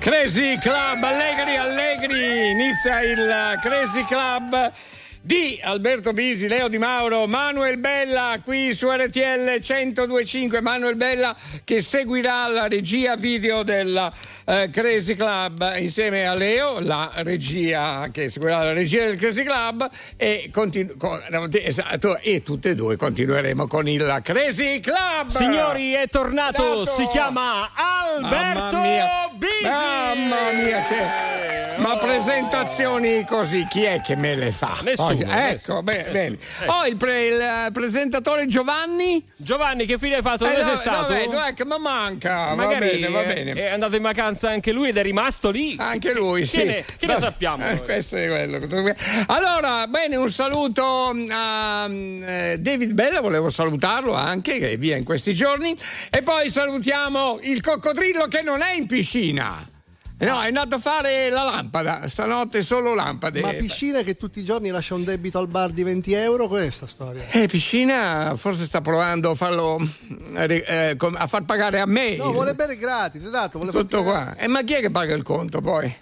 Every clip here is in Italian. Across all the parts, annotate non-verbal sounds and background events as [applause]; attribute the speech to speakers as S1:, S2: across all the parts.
S1: Crazy Club, Allegri, Allegri, inizia il Crazy Club di Alberto Bisi, Leo Di Mauro, Manuel Bella qui su RTL 1025, Manuel Bella che seguirà la regia video del eh, Crazy Club insieme a Leo, la regia che seguirà la regia del Crazy Club e, continu- con, esatto, e tutte e due continueremo con il Crazy Club.
S2: Signori, è tornato, Dato. si chiama Alberto Bisi.
S1: Mamma mia che ma presentazioni così chi è che me le fa?
S2: Nessuno.
S1: Oh, ecco, bene, bene. Oh, il, pre, il, presentatore Giovanni?
S2: Giovanni, che fine hai fatto? Dove eh, sei stato?
S1: Dov'è, dov'è che mi manca? Magari va bene, va bene.
S2: È andato in vacanza anche lui ed è rimasto lì.
S1: Anche lui, sì.
S2: Che ne, che ne sappiamo?
S1: Eh, questo è quello. Allora, bene, un saluto a uh, David Bella, volevo salutarlo anche, che è via in questi giorni. E poi salutiamo il coccodrillo che non è in piscina. No, è andato a fare la lampada, stanotte solo lampade.
S3: Ma piscina che tutti i giorni lascia un debito al bar di 20 euro, questa storia?
S1: Eh, piscina forse sta provando a farlo eh, a far pagare a me.
S3: No, vuole bere gratis, esatto.
S1: Tutto qua. Eh, ma chi è che paga il conto poi?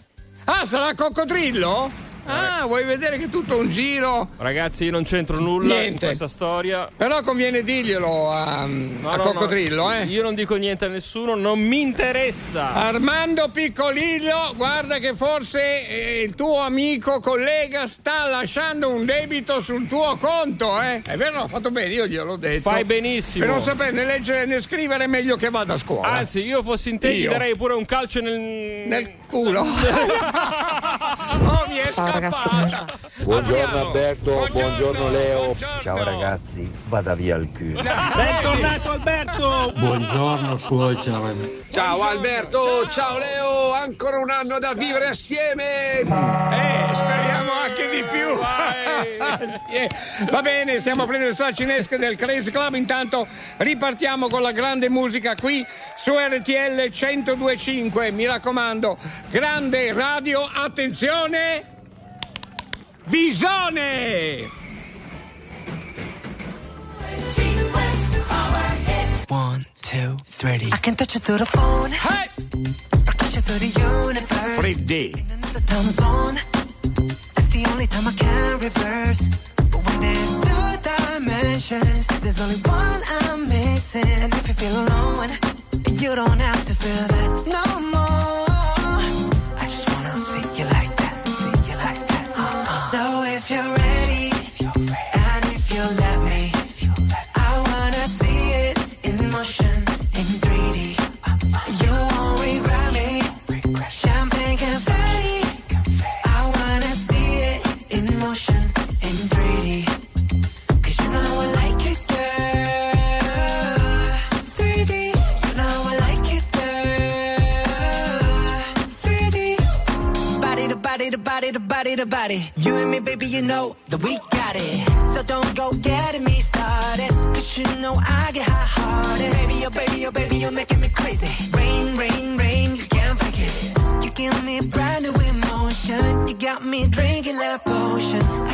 S1: Ah, sarà il coccodrillo? Ah, vuoi vedere che è tutto un giro?
S2: Ragazzi, io non c'entro nulla niente. in questa storia.
S1: Però conviene dirglielo a, no, a no, Coccodrillo,
S2: no.
S1: eh?
S2: Io non dico niente a nessuno, non mi interessa.
S1: Armando Piccolillo, guarda che forse eh, il tuo amico, collega, sta lasciando un debito sul tuo conto, eh? È vero, ho fatto bene, io gliel'ho detto.
S2: Fai benissimo.
S1: Per non sapere né leggere né scrivere, è meglio che vada a scuola.
S2: Anzi, io fossi in te, io. gli darei pure un calcio nel...
S1: Nel culo. [laughs] oh, mi è Ciao, ragazzi,
S4: buongiorno Alberto, buongiorno, Leo. Ciao ragazzi, vada via il culo. [laughs]
S2: Bentornato Alberto.
S5: Buongiorno suocera.
S6: Ciao Alberto, ciao Leo, ancora un anno da vivere assieme.
S1: Eh, speriamo anche di più. Va bene, stiamo a prendere il cinesca del Crazy Club. Intanto ripartiamo con la grande musica qui su RTL 1025. Mi raccomando, grande radio, attenzione! Visone!
S7: One, two, three. I can touch it through the phone.
S1: Hey!
S7: I Touch it through the universe.
S1: Freddy.
S7: In another time zone. That's the only time I can reverse. But when there's two dimensions, there's only one I'm missing. And if you feel alone, you don't have to feel that no more. Body to body. You and me, baby, you know that we got it. So don't go getting me started. Cause you know I get hot hearted. Baby, oh baby, oh baby, you're making me crazy. Rain, rain, rain, you can't fake it. You give me brand new emotion. You got me drinking that potion. I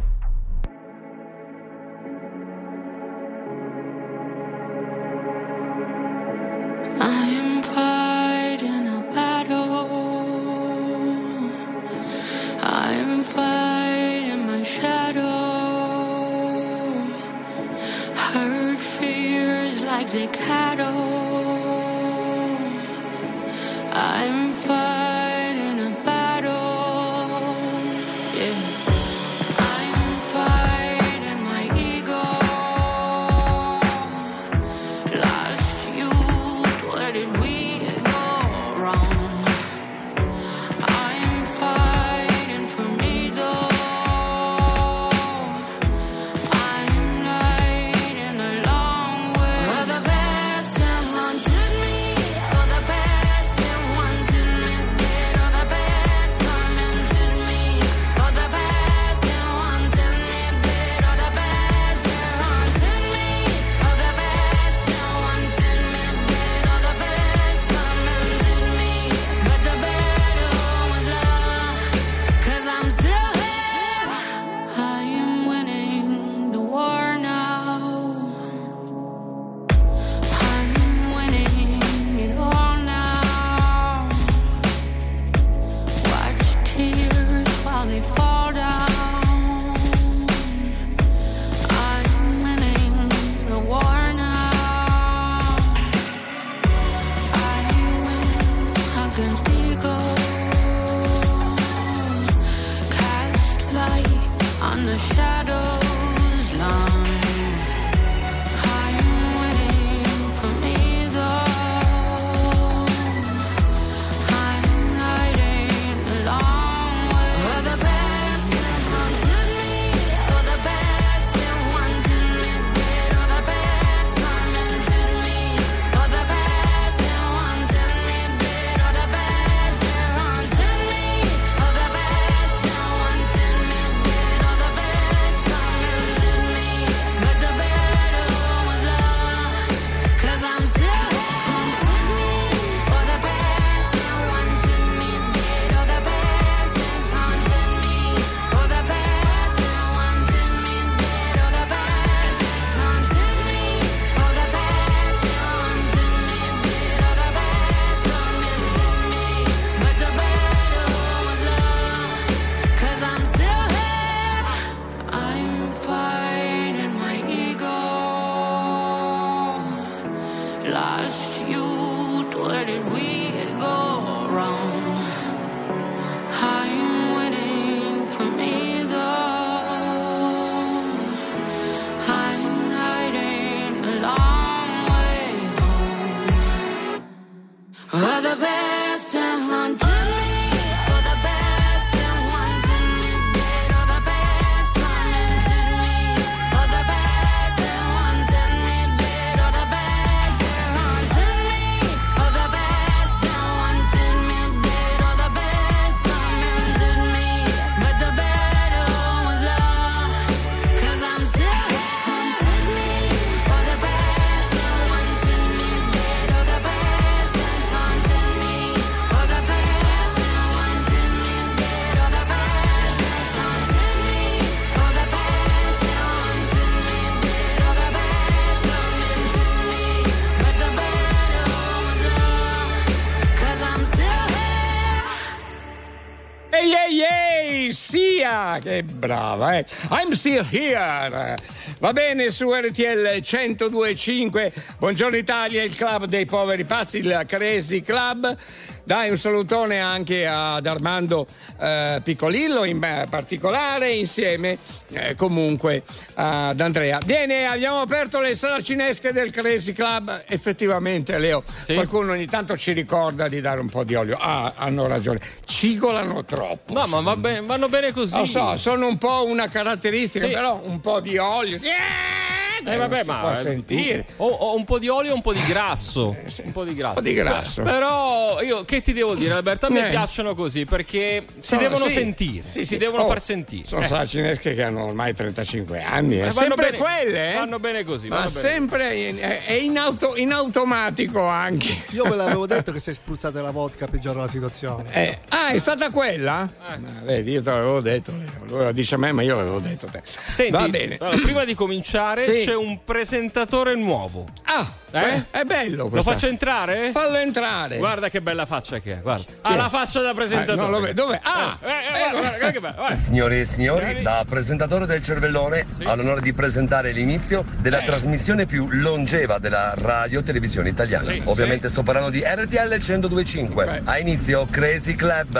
S1: Che brava, eh. I'm still here. Va bene su RTL 1025. Buongiorno Italia, il club dei poveri pazzi, il Crazy Club. Dai un salutone anche ad Armando eh, Piccolillo in particolare insieme eh, comunque ad Andrea. Bene, abbiamo aperto le saracinesche del Crazy Club. Effettivamente, Leo, sì. qualcuno ogni tanto ci ricorda di dare un po' di olio. Ah, hanno ragione. Cigolano troppo.
S2: No, ma va bene, vanno bene così.
S1: Lo so, sono un po' una caratteristica,
S2: sì.
S1: però un po' di olio. Yeah!
S2: Eh, vabbè, ma
S1: può
S2: eh,
S1: sentire.
S2: Ho, ho un po' di olio e un po' di grasso. Un po' di grasso.
S1: Un po' di grasso.
S2: Però io che ti devo dire, Alberto? A me
S1: Eh.
S2: piacciono così perché si
S1: Sono-
S2: devono
S1: sì,
S2: sentire.
S1: sì,
S2: si
S1: sì.
S2: devono
S1: Oh,
S2: far sentire.
S1: Sono
S2: Eh.
S1: saracinesche che hanno ormai 35 anni. È
S2: Eh,
S1: sempre
S2: bene-
S1: quelle, eh?
S2: Vanno bene così.
S1: Ma
S2: bene.
S1: sempre in, è in, auto- in automatico anche.
S3: Io ve l'avevo detto che se spruzzate la vodka peggiora la situazione.
S1: Eh, ah, è stata quella?
S2: Eh.
S1: Ah, vedi, io te l'avevo detto. Lo dice a me, ma io l'avevo detto a te.
S2: Senti,
S1: Va bene.
S2: allora, prima di cominciare
S1: Sì.
S2: C'è un presentatore nuovo.
S1: Ah,
S2: Eh?
S1: è bello.
S2: Lo
S1: questa-
S2: faccio entrare?
S1: Fallo entrare.
S2: Guarda che bella faccia che è, guarda. Ha la faccia da
S1: Eh,
S2: presentatore.
S1: non lo vedo. Dov'è? Ah,
S2: Eh, eh, guarda, guarda, guarda che bello. guarda.
S4: Signore e signori, da presentatore del cervellone ho l'onore di presentare l'inizio della trasmissione più longeva della radio televisione italiana.
S2: Sì,
S4: Ovviamente sto parlando di RTL 1025. A inizio Crazy Club.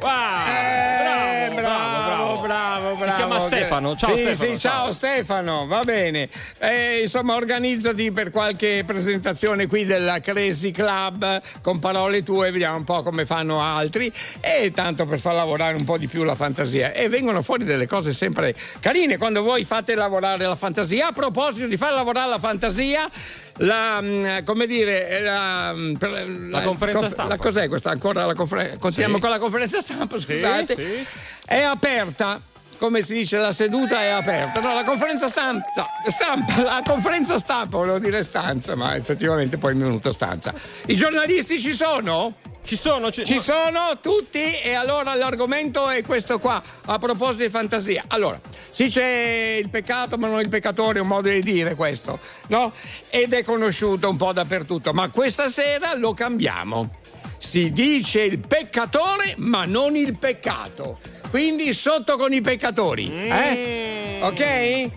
S2: Wow,
S1: Eh,
S2: bravo, bravo,
S1: bravo, bravo.
S2: Si chiama Stefano. Ciao
S1: Sì,
S2: Stefano.
S1: Sì, ciao Stefano, va bene. Eh, insomma, organizzati per qualche presentazione qui della Crazy Club con parole tue, vediamo un po' come fanno altri e tanto per far lavorare un po' di più la fantasia. E vengono fuori delle cose sempre carine quando voi fate lavorare la fantasia. A proposito di far lavorare la fantasia, la, mm, come dire, la, mm, per-
S2: La conferenza stampa.
S1: La, cos'è questa? Ancora la conferenza? Continuiamo
S2: Sì.
S1: con la conferenza stampa, scusate.
S2: sì.
S1: È aperta. Come si dice, la seduta è aperta. No, la conferenza stanza, stampa, la conferenza stampa, volevo dire stanza, ma effettivamente poi il minuto stanza. I giornalisti ci sono?
S2: Ci sono, ci,
S1: Ci sono tutti e allora l'argomento è questo qua, a proposito di fantasia. Allora, si dice il peccato ma non il peccatore, è un modo di dire questo, no? Ed è conosciuto un po' dappertutto, ma questa sera lo cambiamo. Si dice il peccatore ma non il peccato. Quindi sotto con i peccatori, eh? Ok?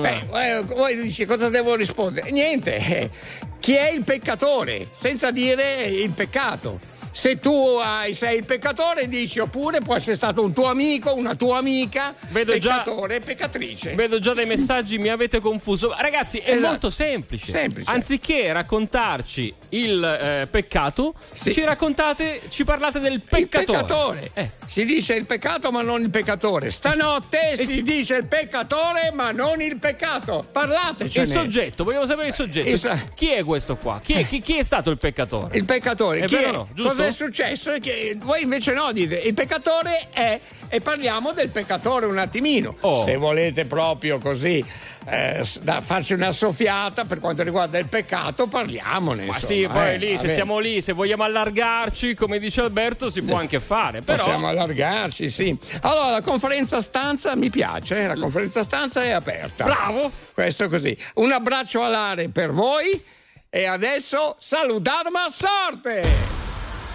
S1: Beh, eh, voi dici cosa devo rispondere? Niente, [laughs] chi è il peccatore? Senza dire il peccato. Se tu hai- sei il peccatore, dici oppure può essere stato un tuo amico, una tua amica,
S2: Vedo già-
S1: peccatore, peccatrice.
S2: Vedo già dei messaggi, mi avete confuso. Ragazzi, è
S1: Esatto.
S2: molto semplice.
S1: Semplice.
S2: Anziché raccontarci il eh, peccato,
S1: Sì.
S2: ci raccontate, ci parlate del
S1: il
S2: peccatore.
S1: peccatore.
S2: Eh.
S1: Si dice il peccato ma non il peccatore. Stanotte si dice il peccatore ma non il peccato. Parlatecene.
S2: Il soggetto, vogliamo sapere il soggetto.
S1: Il
S2: Chi è questo qua? Chi è, chi- chi è stato il peccatore?
S1: Il peccatore,
S2: È
S1: chi
S2: vero
S1: è?
S2: no? Giusto?
S1: Cosa è successo? È che voi invece no, dite il peccatore è e parliamo del peccatore un attimino.
S2: Oh.
S1: Se volete proprio così eh, farci una soffiata per quanto riguarda il peccato, parliamone.
S2: Ma
S1: insomma,
S2: sì, poi
S1: eh,
S2: lì,
S1: va
S2: se siamo lì, se vogliamo allargarci, come dice Alberto, si può anche fare. Però
S1: Possiamo allargarci, sì. Allora, la conferenza stanza mi piace, eh, la conferenza stanza è aperta.
S2: Bravo!
S1: Questo così. Un abbraccio alare per voi e adesso salutatemi a sorte!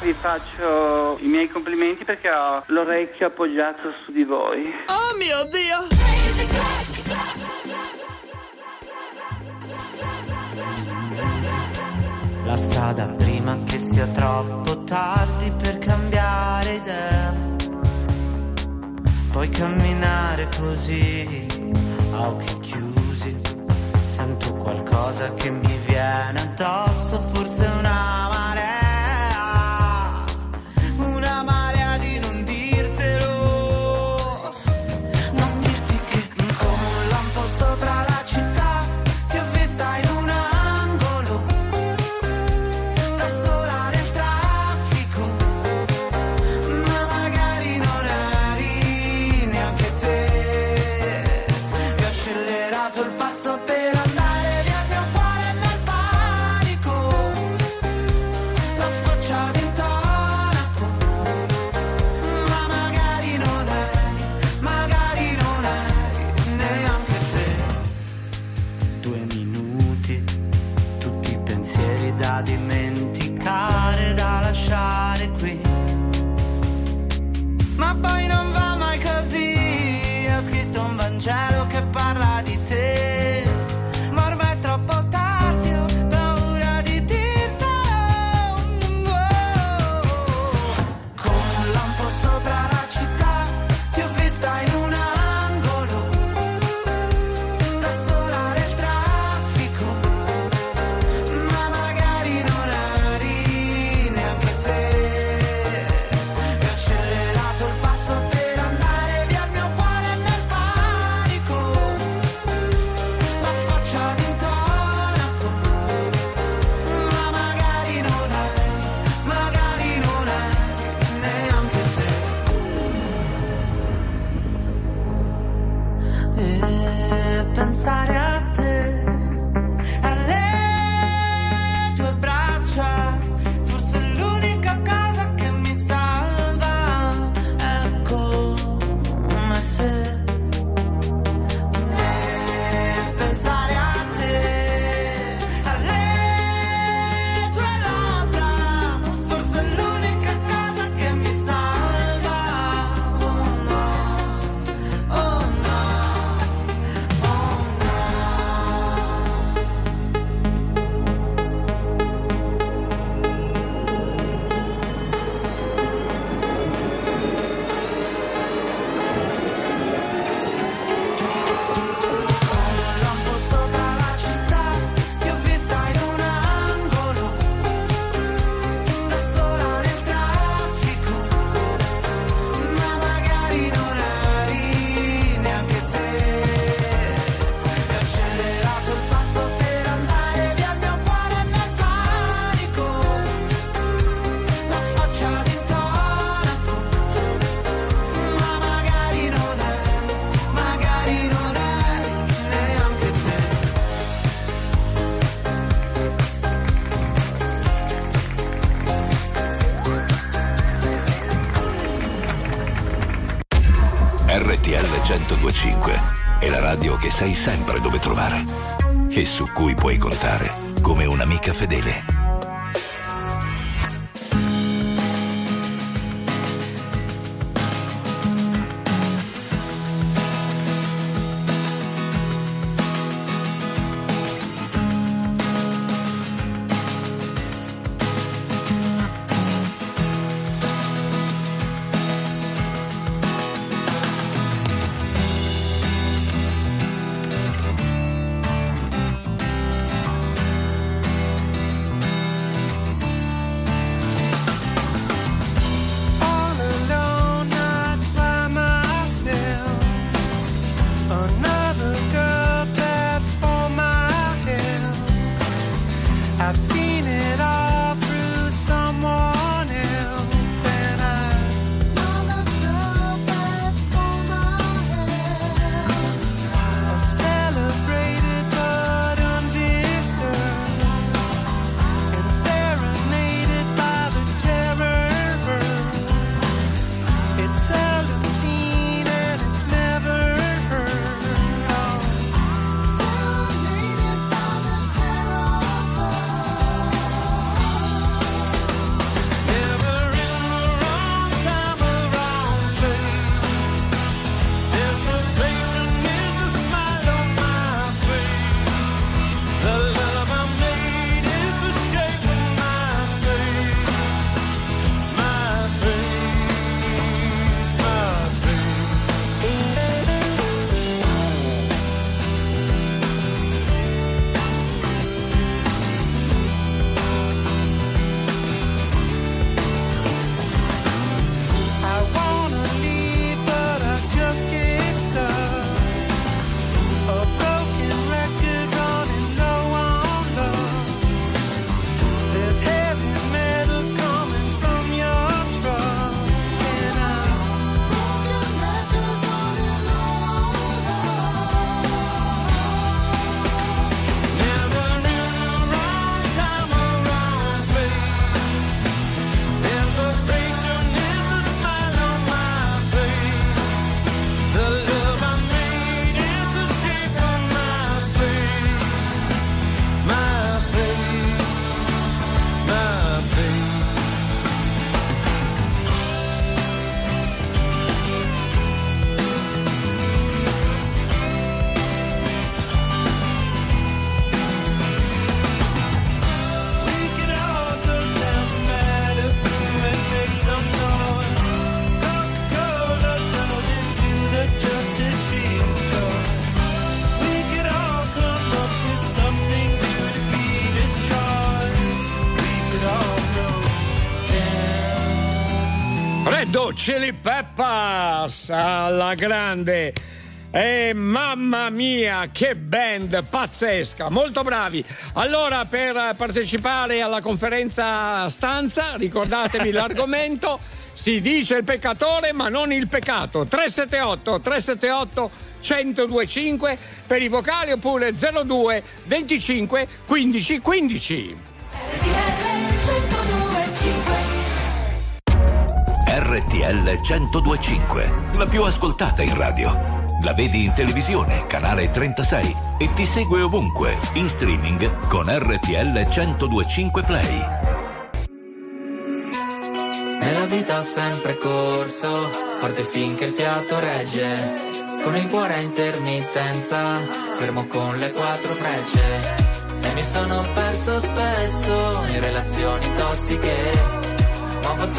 S8: Vi faccio i miei complimenti perché ho l'orecchio appoggiato su di voi.
S7: Oh mio Dio!
S9: La strada prima che sia troppo tardi per cambiare idea. Puoi camminare così, a occhi chiusi. Sento qualcosa che mi viene addosso, forse una marea.
S10: Su cui puoi contare come un'amica fedele.
S1: Chili Peppers alla grande. E mamma mia, che band pazzesca, molto bravi. Allora, per partecipare alla conferenza stanza, ricordatevi [laughs] l'argomento. Si dice il peccatore, ma non il peccato. 378 378 1025 per i vocali oppure 02 25 15 15.
S10: RTL 1025, la più ascoltata in radio. La vedi in televisione, canale 36 e ti segue ovunque, in streaming con RTL 1025 Play.
S11: Nella vita ho sempre corso, forte finché il fiato regge. Con il cuore a intermittenza, fermo con le quattro frecce. E mi sono perso spesso in relazioni tossiche.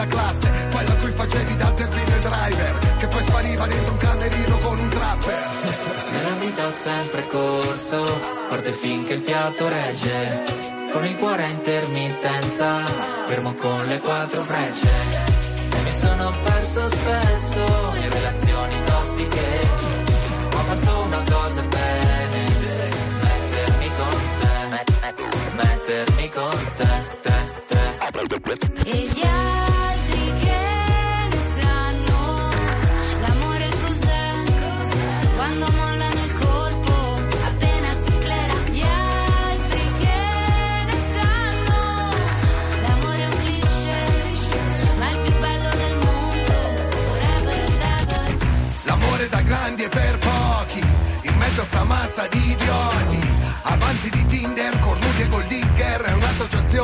S12: della classe, quella a cui facevi da zerbino e driver, che poi spariva dentro un camerino con un trapper.
S11: Nella vita ho sempre corso, forte finché il fiato regge, con il cuore a intermittenza, fermo con le quattro frecce. E mi sono perso spesso in relazioni tossiche, ma ho fatto una cosa bene, mettermi con te, met- met- mettermi con te, te, te.
S13: E gli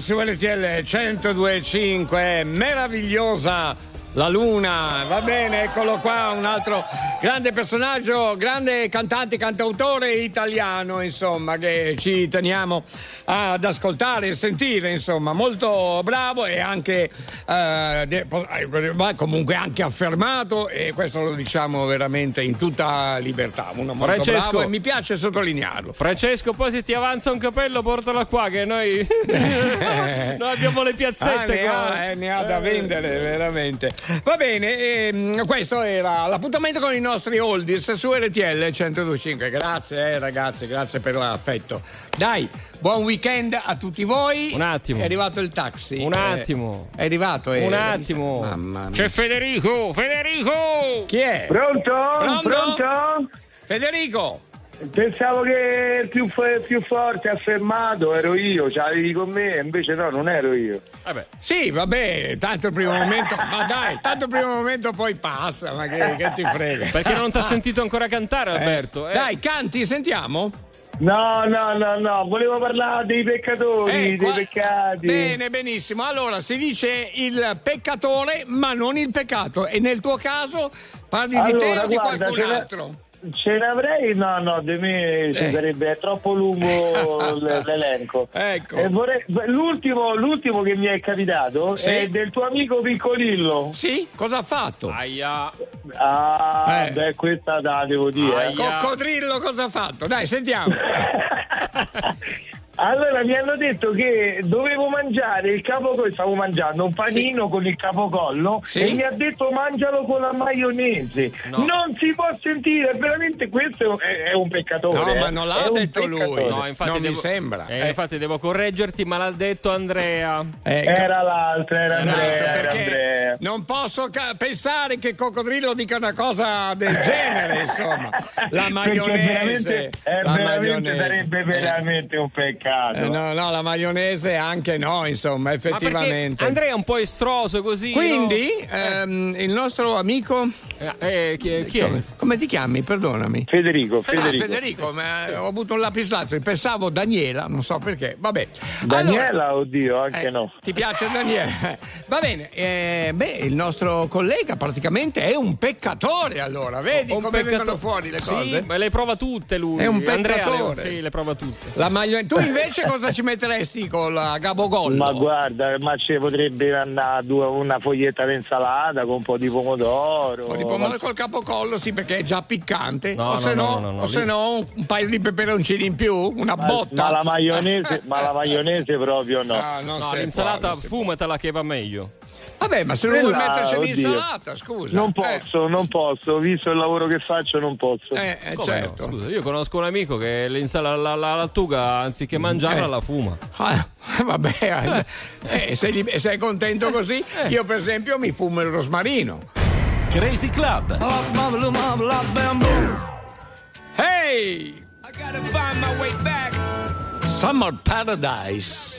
S1: Su LTL 1025, meravigliosa la luna, va bene, eccolo qua, un altro grande personaggio, grande cantante, cantautore italiano, insomma, che ci teniamo ad ascoltare e sentire, insomma, molto bravo e anche eh, ma comunque anche affermato e questo lo diciamo veramente in tutta libertà, uno molto
S2: Francesco.
S1: bravo e mi piace sottolinearlo.
S2: Francesco, poi se ti avanza un capello portalo qua che noi, [laughs] [laughs] noi abbiamo le
S1: Ah,
S2: piazzette
S1: ne,
S2: qua.
S1: ha, eh, ne ha da vendere veramente. Va bene, ehm, questo era l'appuntamento con i nostri oldies su RTL 1025. Grazie eh, ragazzi, grazie per l'affetto. Dai, buon weekend a tutti voi.
S2: Un attimo.
S1: È arrivato il taxi.
S2: Un
S1: Eh,
S2: attimo.
S1: è arrivato. eh.
S2: Un attimo.
S1: Mamma mia.
S2: C'è Federico, Federico!
S1: Chi è?
S14: Pronto?
S1: Pronto?
S14: Pronto?
S1: Federico.
S14: Pensavo che il più, più forte affermato ero io, ce l'avevi con me, invece no, non ero io.
S2: Vabbè.
S1: Sì, vabbè, tanto il primo momento, ma dai, tanto il primo momento poi passa, ma che, che ti frega.
S2: Perché non ti ha sentito ancora cantare, Alberto? eh?
S1: Dai, canti, sentiamo.
S14: No, no, no, no, volevo parlare dei peccatori,
S1: Eh,
S14: dei
S1: qua-
S14: peccati.
S1: Bene, benissimo. Allora, si dice il peccatore, ma non il peccato. E nel tuo caso parli di te
S14: Allora,
S1: o di
S14: guarda,
S1: qualcun altro?
S14: Ce ne avrei? No, no, di me ci
S1: Eh.
S14: sarebbe è troppo lungo [laughs] l- l'elenco.
S1: Ecco.
S14: E vorrei- l'ultimo, l'ultimo che mi è capitato
S1: Sì?
S14: è del tuo amico Piccolillo.
S1: Sì? Cosa ha fatto?
S2: Aia.
S14: Ah,
S1: Eh.
S14: beh, questa la devo dire. eh.
S1: Coccodrillo cosa ha fatto? Dai, sentiamo. [laughs]
S14: Allora mi hanno detto che dovevo mangiare il capocollo, stavo mangiando un panino con il capocollo
S1: Sì.
S14: e mi ha detto mangialo con la maionese.
S2: No.
S14: Non si può sentire, veramente questo è, è un peccatore.
S1: No, ma
S14: eh.
S1: non
S14: È
S1: l'ha
S14: un
S1: detto lui.
S2: No, infatti
S1: non
S2: devo-
S1: mi sembra.
S2: Eh,
S1: Eh,
S2: Infatti devo correggerti, ma l'ha detto Andrea.
S1: ecco.
S14: Era l'altro, era
S1: Esatto,
S14: Andrea, era
S1: perché
S14: Andrea.
S1: non posso ca- pensare che Coccodrillo dica una cosa del genere, insomma. La maionese.
S14: veramente,
S1: la
S14: veramente
S1: maionese.
S14: sarebbe
S1: Eh,
S14: veramente un peccato.
S1: Eh, no, no, la maionese anche no, insomma, effettivamente.
S2: Andrea è un po' estroso così.
S1: Quindi, ehm, il nostro amico.
S2: no? Eh, chi, chi è?
S1: Come, come ti chiami? Perdonami.
S14: Federico,
S1: Ah,
S14: Federico.
S1: Federico, ma ho avuto un lapislazzolo, pensavo Daniela, non so perché. Vabbè.
S14: Daniela,
S1: Allora,
S14: oddio, anche
S1: eh,
S14: no.
S1: Ti piace Daniele? Va bene, eh, beh, il nostro collega praticamente è un peccatore allora, vedi
S2: Un
S1: come
S2: peccato-
S1: vengono fuori le
S2: Sì,
S1: cose?
S2: ma le prova tutte lui.
S1: È un
S2: Andrea
S1: peccatore.
S2: le, sì, le prova tutte.
S1: La maglia- Tu [laughs] invece cosa ci metteresti con la Gabogollo?
S14: Ma guarda, ma ci potrebbe andare una foglietta d'insalata con un po' di pomodoro.
S1: Un po' di pomodoro col capocollo, sì, perché è già piccante.
S2: No,
S1: o
S2: no,
S1: se
S2: no,
S1: no,
S2: no,
S1: se no un paio di peperoncini in più, una
S14: Ma,
S1: botta.
S14: ma la [laughs] maionese, ma la maionese proprio no.
S1: Ah,
S2: No, l'insalata
S1: può.
S2: fumatela che va meglio.
S1: Vabbè, ma se non vuoi metterci
S14: oddio.
S1: l'insalata, scusa.
S14: Non
S1: Eh,
S14: posso, non posso, visto il lavoro che faccio non posso.
S1: Eh, eh, certo.
S2: no? Scusa, io conosco un amico che l'insala- la, la, la lattuga anziché mangiarla
S1: Eh.
S2: la fuma.
S1: Ah, vabbè, eh, sei, li- sei contento così? Io per esempio mi fumo il rosmarino.
S15: Crazy Club.
S1: Hey! I gotta find my way back. Summer Paradise.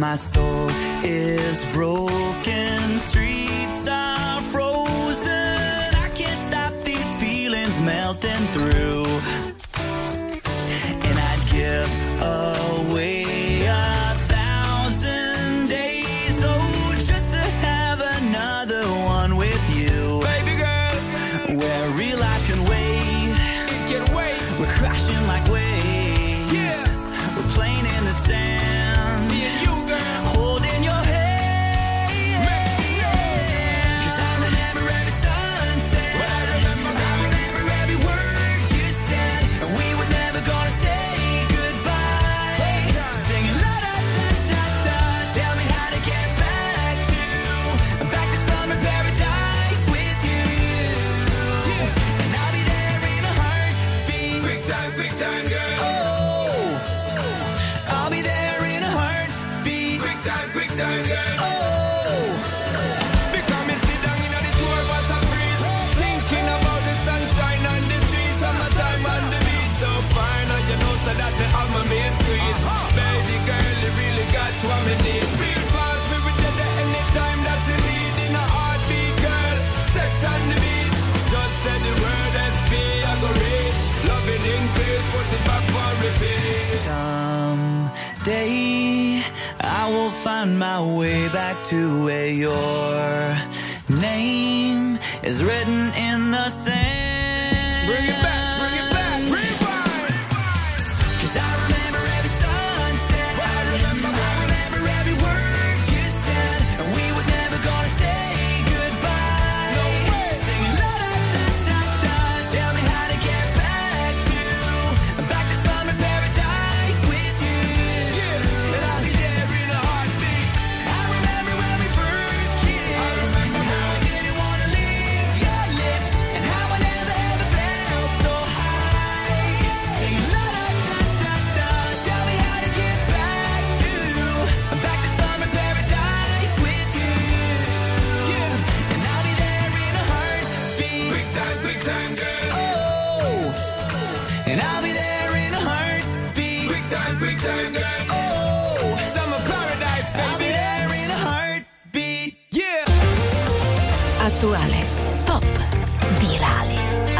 S16: My soul is broken, streets are frozen. I can't stop these feelings melting through. written in the sand.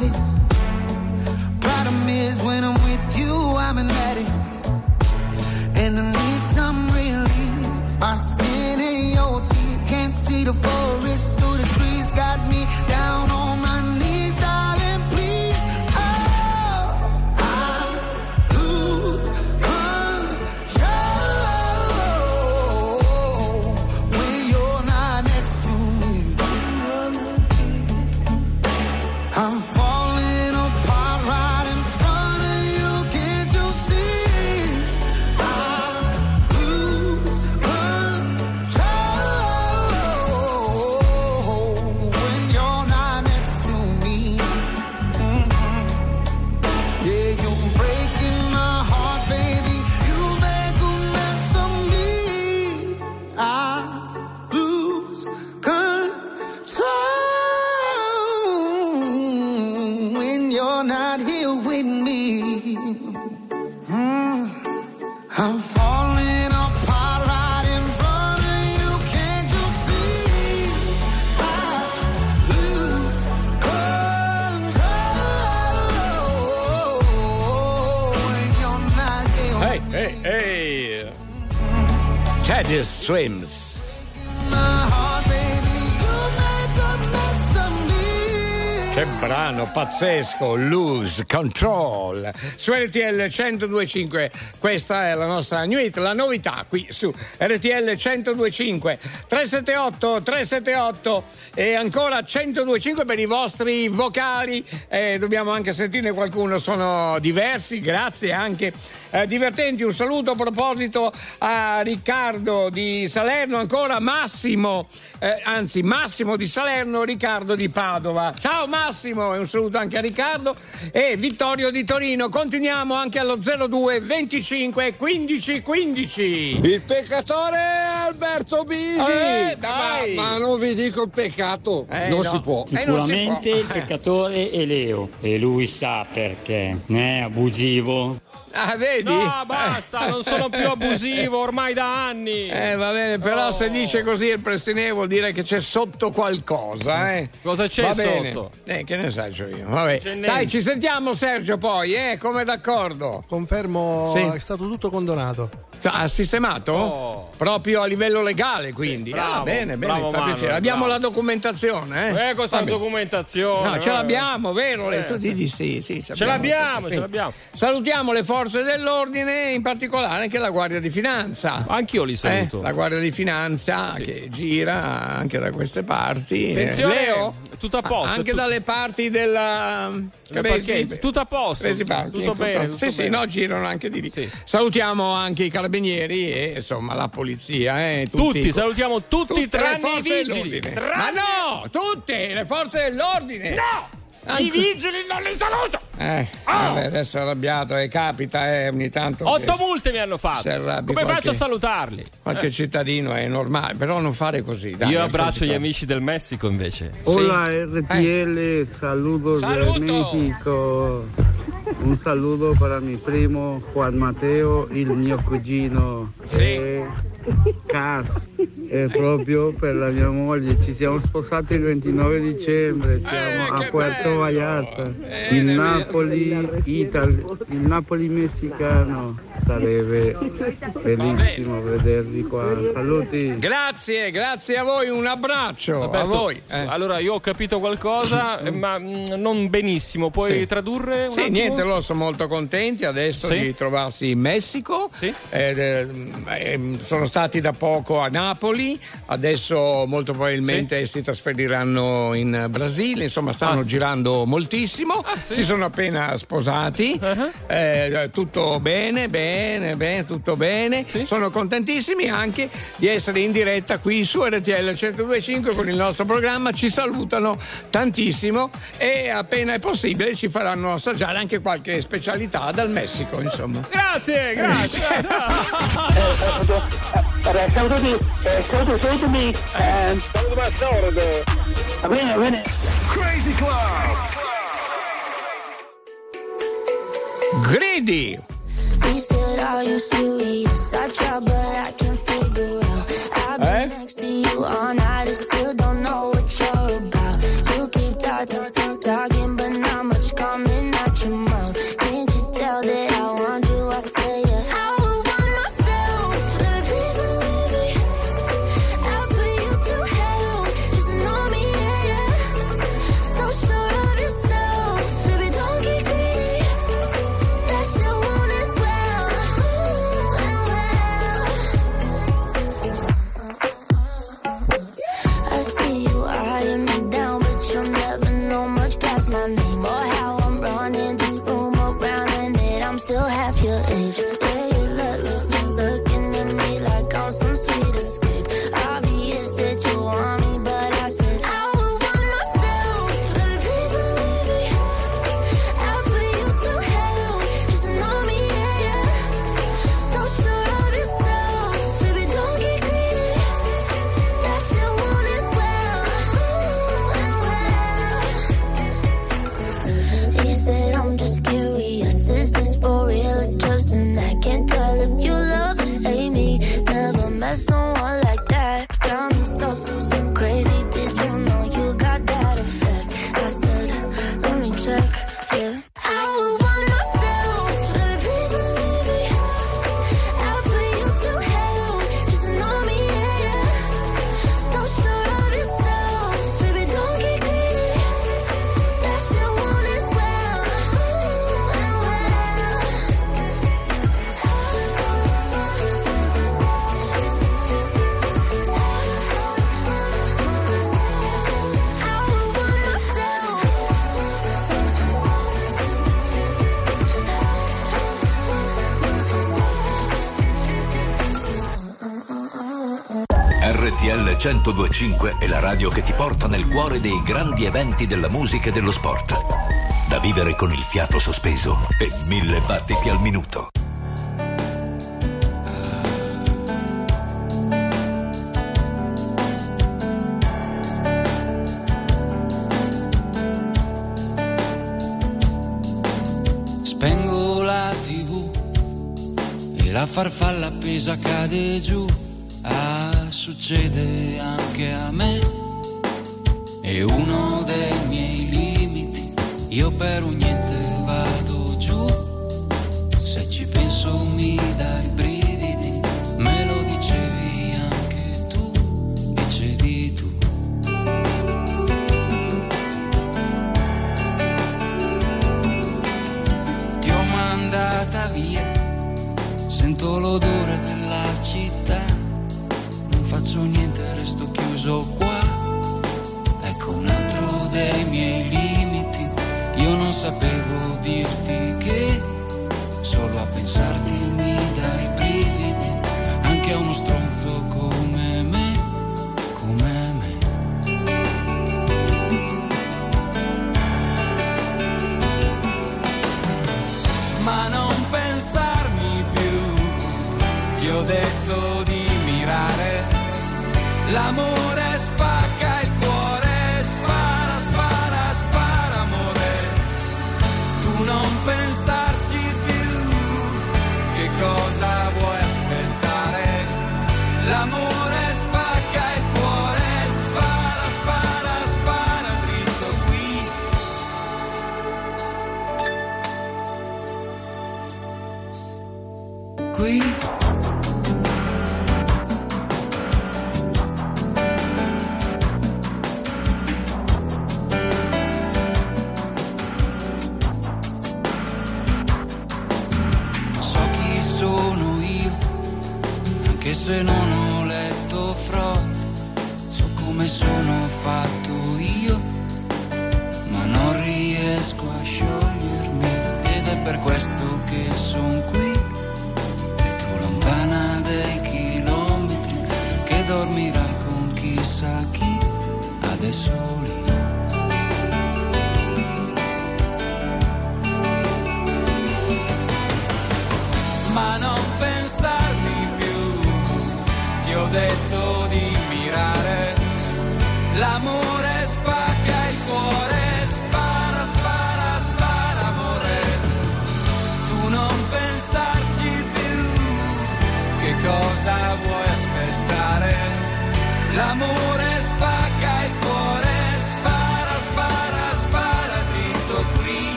S9: hide it. Problem is, when I'm with you, I'm an addict. And I need some relief. My skin and your teeth can't see the forest.
S1: swims. brano pazzesco, Lose Control. Su RTL 1025, questa è la nostra new hit, la novità qui su RTL 1025, 378, 378 e ancora 1025 per i vostri vocali. Eh, dobbiamo anche sentirne qualcuno, sono diversi, grazie anche. Eh, divertenti, un saluto a proposito a Riccardo di Salerno, ancora Massimo, eh, anzi Massimo di Salerno, Riccardo di Padova. Ciao Massimo! E un saluto anche a Riccardo e Vittorio di Torino. Continuiamo anche allo 02 25 15 15.
S6: Il peccatore è Alberto Bisi!
S1: Eh, dai.
S6: Ma, ma non vi dico il peccato,
S1: Eh,
S6: non
S1: no.
S6: si può.
S1: Eh, non si
S5: Sicuramente
S1: può.
S5: il peccatore è Leo e lui sa perché. Ne è abusivo.
S1: Ah, vedi?
S2: No, basta, non sono più abusivo ormai da anni.
S1: Eh, va bene, però se dice così il Prestinè vuol dire che c'è sotto qualcosa, eh.
S2: Cosa c'è
S1: Va bene.
S2: sotto?
S1: Eh, che ne sai io. Vabbè. Dai, ci sentiamo Sergio poi, eh, come d'accordo.
S3: Confermo,
S1: Sì.
S3: è stato tutto condonato.
S1: Ha sistemato?
S2: Oh.
S1: Proprio a livello legale, quindi.
S2: bravo,
S1: ah, bene, bene,
S2: bravo
S1: fa
S2: Manuel,
S1: piacere. Abbiamo
S2: bravo.
S1: la documentazione, eh?
S2: Eh, questa
S1: Va bene.
S2: documentazione.
S1: No, ce
S2: eh.
S1: l'abbiamo, vero?
S2: Eh,
S1: tu
S2: sì.
S1: dici sì, sì.
S2: Ce l'abbiamo, ce l'abbiamo.
S1: Salutiamo le forze dell'ordine, in particolare anche la Guardia di Finanza.
S2: Anch'io li saluto.
S1: Eh, la Guardia di Finanza che gira anche da queste parti. Eh,
S2: Attenzione,
S1: Leo?
S2: tutto a posto,
S1: Anche
S2: tu-
S1: dalle parti della Crazy-
S2: parcheggi, tutto a posto,
S1: Crazy Parking,
S2: tutto bene, tutto
S1: sì, sì,
S2: bene.
S1: no, girano anche di lì.
S2: Sì.
S1: Salutiamo anche i carabinieri e insomma la polizia. Eh,
S2: Tutti, salutiamo tutti
S1: tutte le
S2: tranne i
S1: forze
S2: vigili. Tranne-
S1: Ma no, tutte le forze dell'ordine.
S2: No!
S1: Anche-
S2: I vigili non li saluto!
S1: Eh, vabbè, adesso è arrabbiato e capita eh, ogni tanto. che
S2: Otto multe mi hanno fatto. Come
S1: qualche-
S2: faccio a salutarli?
S1: Qualche cittadino è normale, però non fare così. dai,
S2: Io
S1: è
S2: abbraccio gli amici del Messico invece.
S17: Hola RTL, saludos
S1: Saluto.
S17: de México. Un saludo para mi primo Juan Mateo, il mio cugino. E Cas, è proprio per la mia moglie. Ci siamo sposati il 29 dicembre, siamo a Puerto Vallarta. Il Napoli, Ital- il Napoli messicano. Sarebbe bellissimo vedervi qua. Saluti.
S1: Grazie, grazie a voi, un abbraccio a
S2: Alberto,
S1: voi. eh.
S2: Allora, io ho capito qualcosa, eh, ma mm, non benissimo. Puoi
S1: Sì.
S2: tradurre? Un
S1: Sì,
S2: attimo?
S1: niente, loro sono molto contenti adesso
S2: Sì.
S1: di trovarsi in Messico.
S2: Sì.
S1: Ed, eh, ehm, sono stati da poco a Napoli, adesso molto probabilmente si trasferiranno in Brasile, insomma stanno
S2: Ah.
S1: girando moltissimo, si sono appena sposati,
S2: Uh-huh.
S1: eh, tutto bene, bene, bene, tutto bene. Sono contentissimi anche di essere in diretta qui su RTL 1025 con il nostro programma, ci salutano tantissimo e appena è possibile ci faranno assaggiare anche qualche specialità dal Messico, insomma.
S2: Grazie, grazie.
S17: Salutami, [laughs] saluto, salutami. Va bene, va bene.
S12: Crazy Club.
S1: Greedy!
S18: He said, Are you serious? I try, but I can't figure out. I've been
S1: Eh?
S19: 1025 è la radio che ti porta nel cuore dei grandi eventi della musica e dello sport. Da vivere con il fiato sospeso e mille battiti al minuto.
S20: Spengo la tv e la farfalla appesa cade giù. Succede anche a me. È uno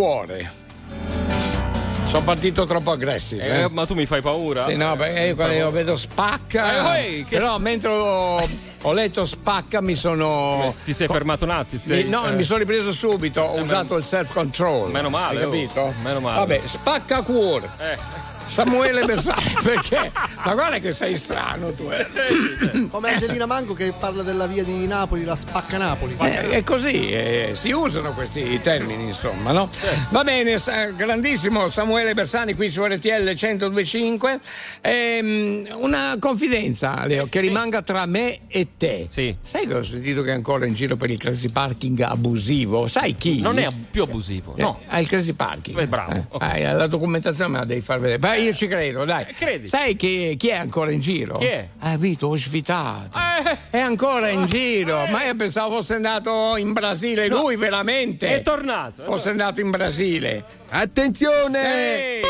S20: cuore. Sono
S1: partito troppo aggressivo.
S2: Eh,
S1: eh.
S2: ma tu mi fai paura?
S1: Sì, no, perché io quando io vedo spacca.
S2: Eh,
S1: però
S2: sp-
S1: mentre ho, [laughs] ho letto spacca mi sono.
S2: Ti sei fermato un attimo? ti sei-
S1: Mi- no,
S2: eh.
S1: mi sono ripreso subito, ho
S2: Eh,
S1: usato il self control.
S2: Meno male,
S1: Hai
S2: oh.
S1: capito?
S2: Meno male.
S1: Vabbè, spacca cuore.
S2: Eh.
S1: Samuele Bersani, [laughs] perché? Ma guarda che sei strano tu. eh.
S3: Come Angelina Mango che parla della via di Napoli, la spacca Napoli.
S1: Eh, è così, eh, si usano questi termini, insomma, no? Va bene, grandissimo Samuele Bersani qui su RTL 1025. Ehm, una confidenza, Leo, che rimanga tra me e te.
S2: Sì.
S1: Sai che ho sentito che è ancora in giro per il crazy parking abusivo? Sai chi?
S2: Non è più abusivo,
S1: Eh,
S2: no.
S1: ha il crazy parking.
S2: Beh, bravo,
S1: Eh,
S2: ok.
S1: hai la documentazione me la devi far vedere. Beh, io ci credo, dai.
S2: credi?
S1: Sai chi, chi è ancora in giro?
S2: Chi è?
S1: Ah, Vito, ho svitato.
S2: Eh.
S1: È ancora in giro, ma io pensavo fosse andato in Brasile,
S2: No,
S1: lui veramente.
S2: è tornato,
S1: Fosse andato in Brasile.
S21: Attenzione!
S1: Ehi,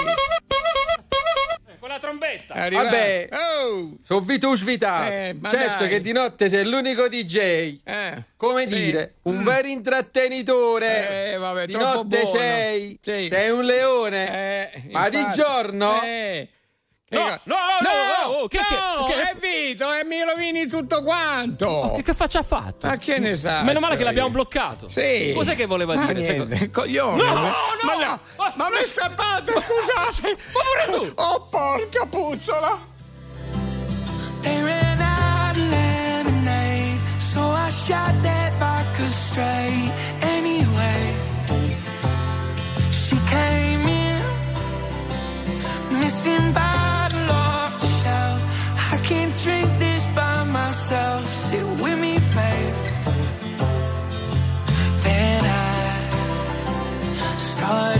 S2: Con la trombetta.
S1: è arrivato.
S21: Vabbè,
S1: Oh,
S21: sono Vito svitato.
S1: Eh,
S21: certo
S1: dai.
S21: che di notte sei l'unico DJ.
S1: eh.
S21: Come
S1: Sì.
S21: dire, un vero intrattenitore.
S1: Eh, vabbè,
S21: di notte
S1: buono.
S21: sei.
S1: Sì.
S21: Sei un leone.
S1: Eh,
S21: Ma di
S1: infatti.
S21: giorno?
S1: Eh.
S2: No,
S1: Che-
S2: no, no, no, oh, che-
S1: no,
S2: che- che-
S1: è Vito e mi rovini tutto quanto.
S2: Oh, che, che faccia ha fatto?
S1: Ma che ne sai?
S2: Meno male che l'abbiamo bloccato.
S1: Sì.
S2: Cos'è che voleva
S1: Ma
S2: dire?
S1: niente,
S2: secondo-
S1: coglione.
S2: No, no,
S1: Ma no, ma mi è scappato, scusate.
S2: Ma pure tu. [laughs]
S1: Oh, porca puzzola.
S9: They ran out of lemonade, so I shot
S7: way, anyway. She came in, missing bottle myself. Sit with me, babe. Then I started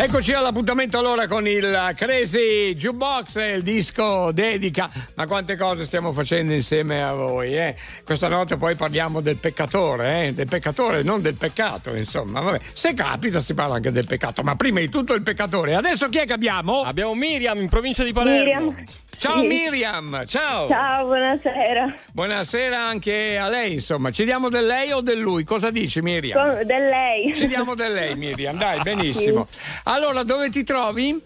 S1: Eccoci all'appuntamento allora con il Crazy Jukebox, il disco dedica. Ma quante cose stiamo facendo insieme a voi, eh? Questa notte poi parliamo del peccatore, eh? Del peccatore, non del peccato, insomma. Vabbè, se capita si parla anche del peccato, ma prima di tutto il peccatore. Adesso chi è che abbiamo?
S2: Abbiamo Miriam in provincia di Palermo.
S22: Miriam.
S1: Ciao
S22: Sì.
S1: Miriam, ciao.
S22: Ciao, buonasera.
S1: Buonasera anche a lei, insomma. Ci diamo del lei o del lui? Cosa dici Miriam?
S22: Con- del lei.
S1: Ci diamo del lei Miriam, dai, [laughs] benissimo. Allora, dove ti trovi?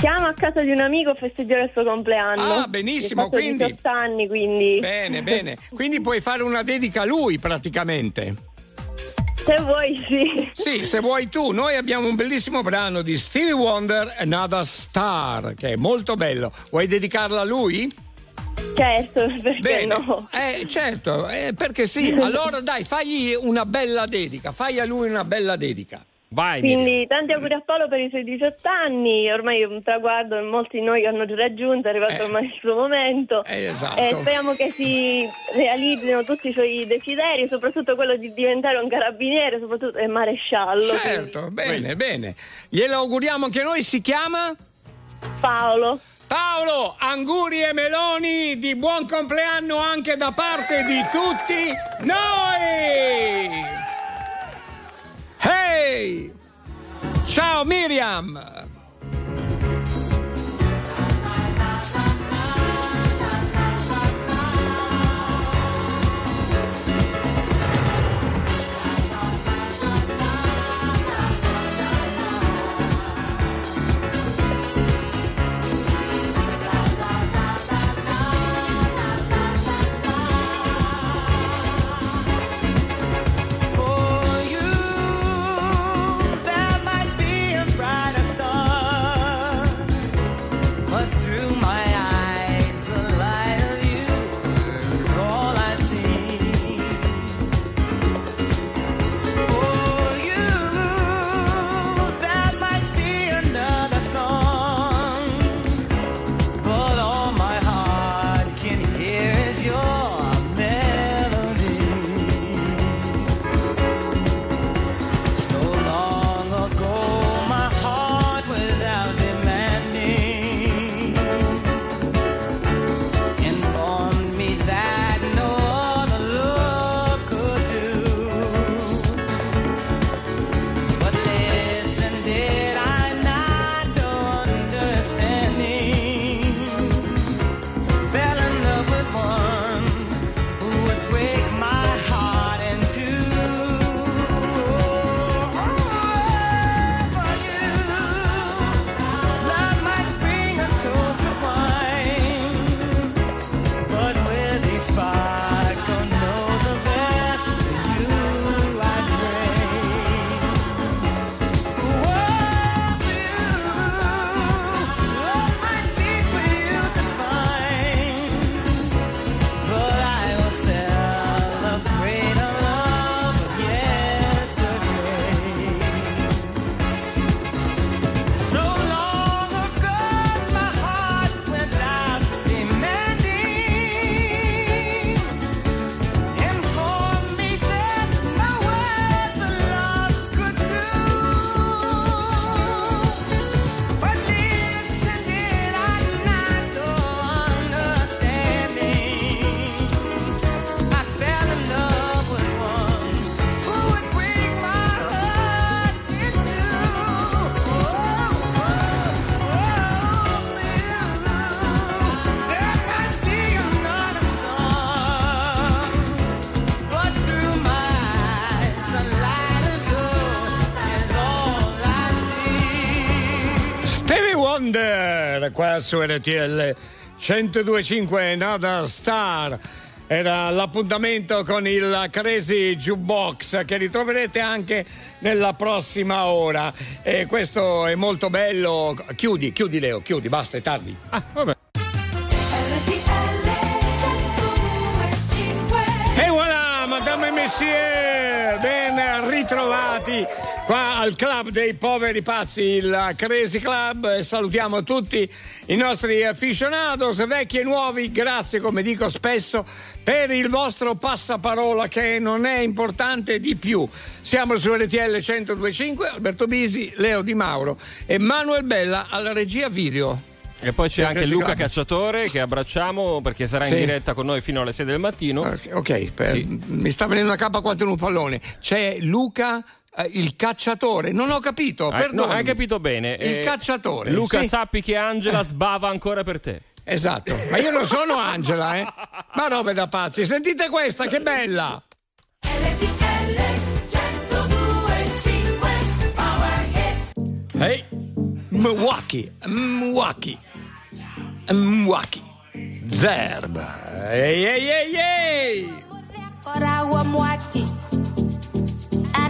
S22: Siamo a casa di un amico a festeggiare il suo compleanno.
S1: Ah, benissimo, quindi-
S22: 18 anni, quindi.
S1: Bene, [laughs] bene. Quindi puoi fare una dedica a lui praticamente.
S22: Se vuoi, sì.
S1: Sì, se vuoi tu. Noi abbiamo un bellissimo brano di Stevie Wonder, Another Star, che è molto bello. Vuoi dedicarla a lui?
S22: Certo, perché
S1: Bene.
S22: no?
S1: Eh, certo, eh, perché sì. [laughs] Allora dai, fagli una bella dedica. Fai a lui una bella dedica.
S2: Vai,
S22: Quindi tanti auguri a Paolo per i suoi 18 anni, ormai è un traguardo molti di noi hanno già raggiunto, è arrivato ormai il suo momento.
S1: esatto.
S22: E speriamo che si realizzino tutti i suoi desideri, soprattutto quello di diventare un carabiniere, soprattutto e maresciallo.
S1: Certo, bene, bene. Glielo auguriamo anche noi, si chiama?
S22: Paolo.
S1: Paolo, anguri e meloni di buon compleanno anche da parte di tutti noi! Ciao Miriam! Qua su RTL 1025 Another Star. Era l'appuntamento con il Crazy Jukebox che ritroverete anche nella prossima ora. E questo è molto bello. Chiudi, chiudi Leo, chiudi, basta, è tardi. Ah, vabbè. Qua al club dei poveri pazzi, il Crazy Club. Salutiamo tutti i nostri aficionados, vecchi e nuovi. Grazie, come dico spesso, per il vostro passaparola che non è importante di più. Siamo su RTL 1025, Alberto Bisi, Leo Di Mauro e Manuel Bella alla regia video.
S2: E poi c'è anche Luca. Cacciatore che abbracciamo perché sarà in
S1: Sì.
S2: diretta con noi fino alle 6 del mattino.
S1: Ok, per- mi sta venendo una capa quanto in un pallone. C'è Luca, eh, il cacciatore. Non ho capito,
S2: Eh, no, hai capito bene.
S1: Il
S2: Eh,
S1: cacciatore.
S2: Luca,
S1: sì.
S2: sappi che Angela sbava ancora per te.
S1: Esatto, ma io non sono Angela, eh. Ma robe da pazzi. Sentite questa, che bella. Ehi, Milwaukee, Milwaukee, Milwaukee, Zerb. Ehi, ehi, ehi, ehi.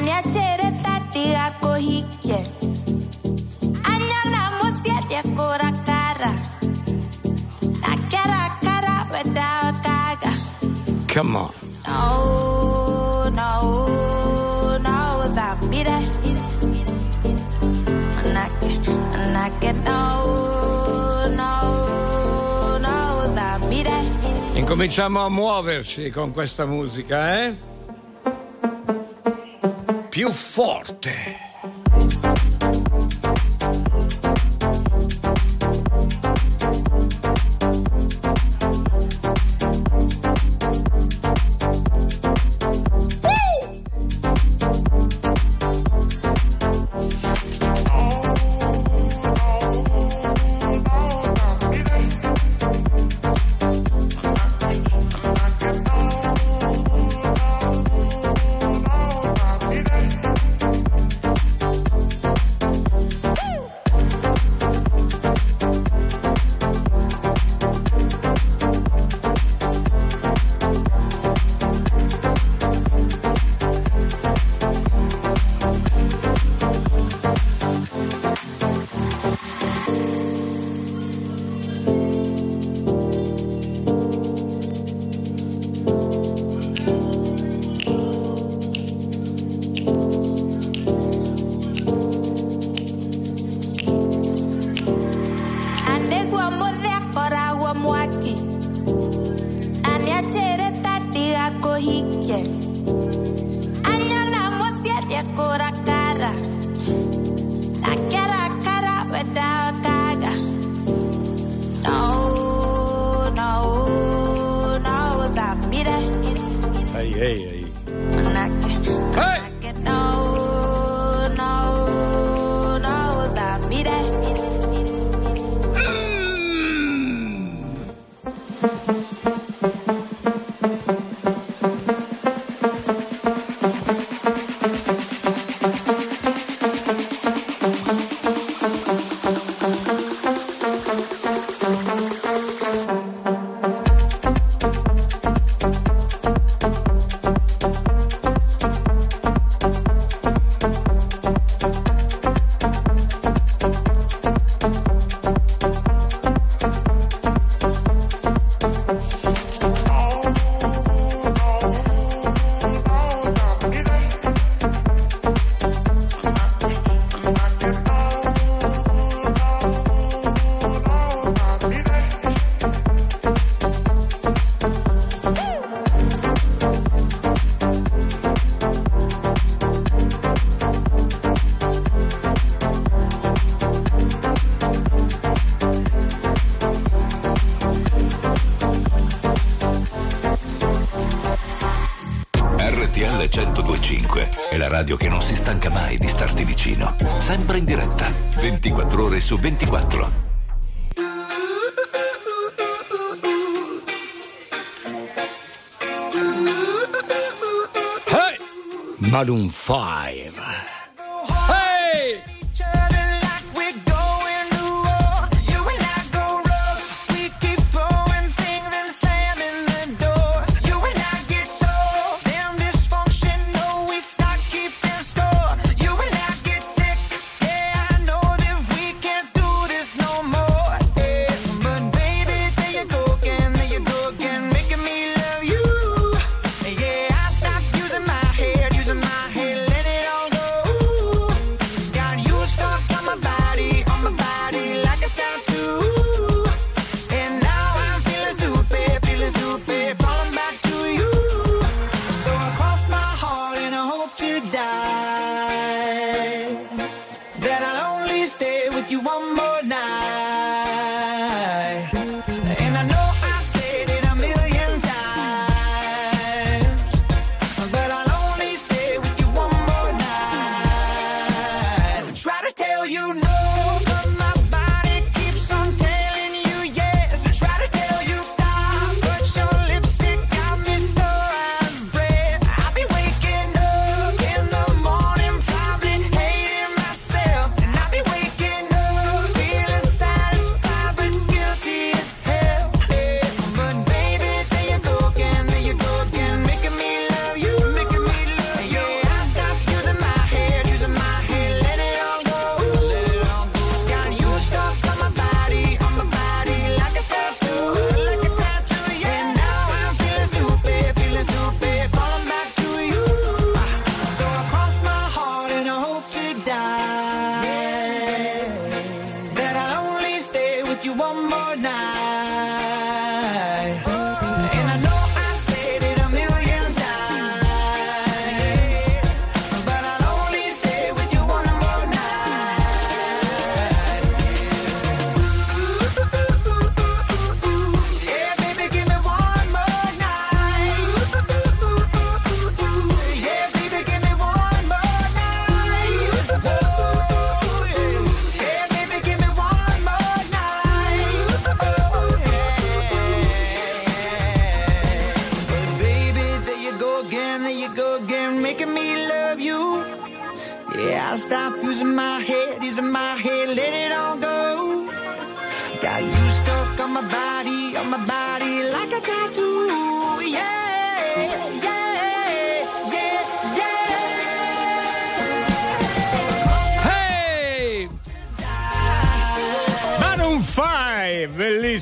S13: Koragwa mwaki Aniachere tati ako hike. Anyana musiadia kora kara. Nakera kara weda kaga
S1: Come on.
S13: No, mire.
S1: Incominciamo a muoverci con questa musica, eh? Più forte.
S19: Radio che non si stanca mai di starti vicino. Sempre in diretta, 24 ore su 24.
S1: Hey! Maroon 5.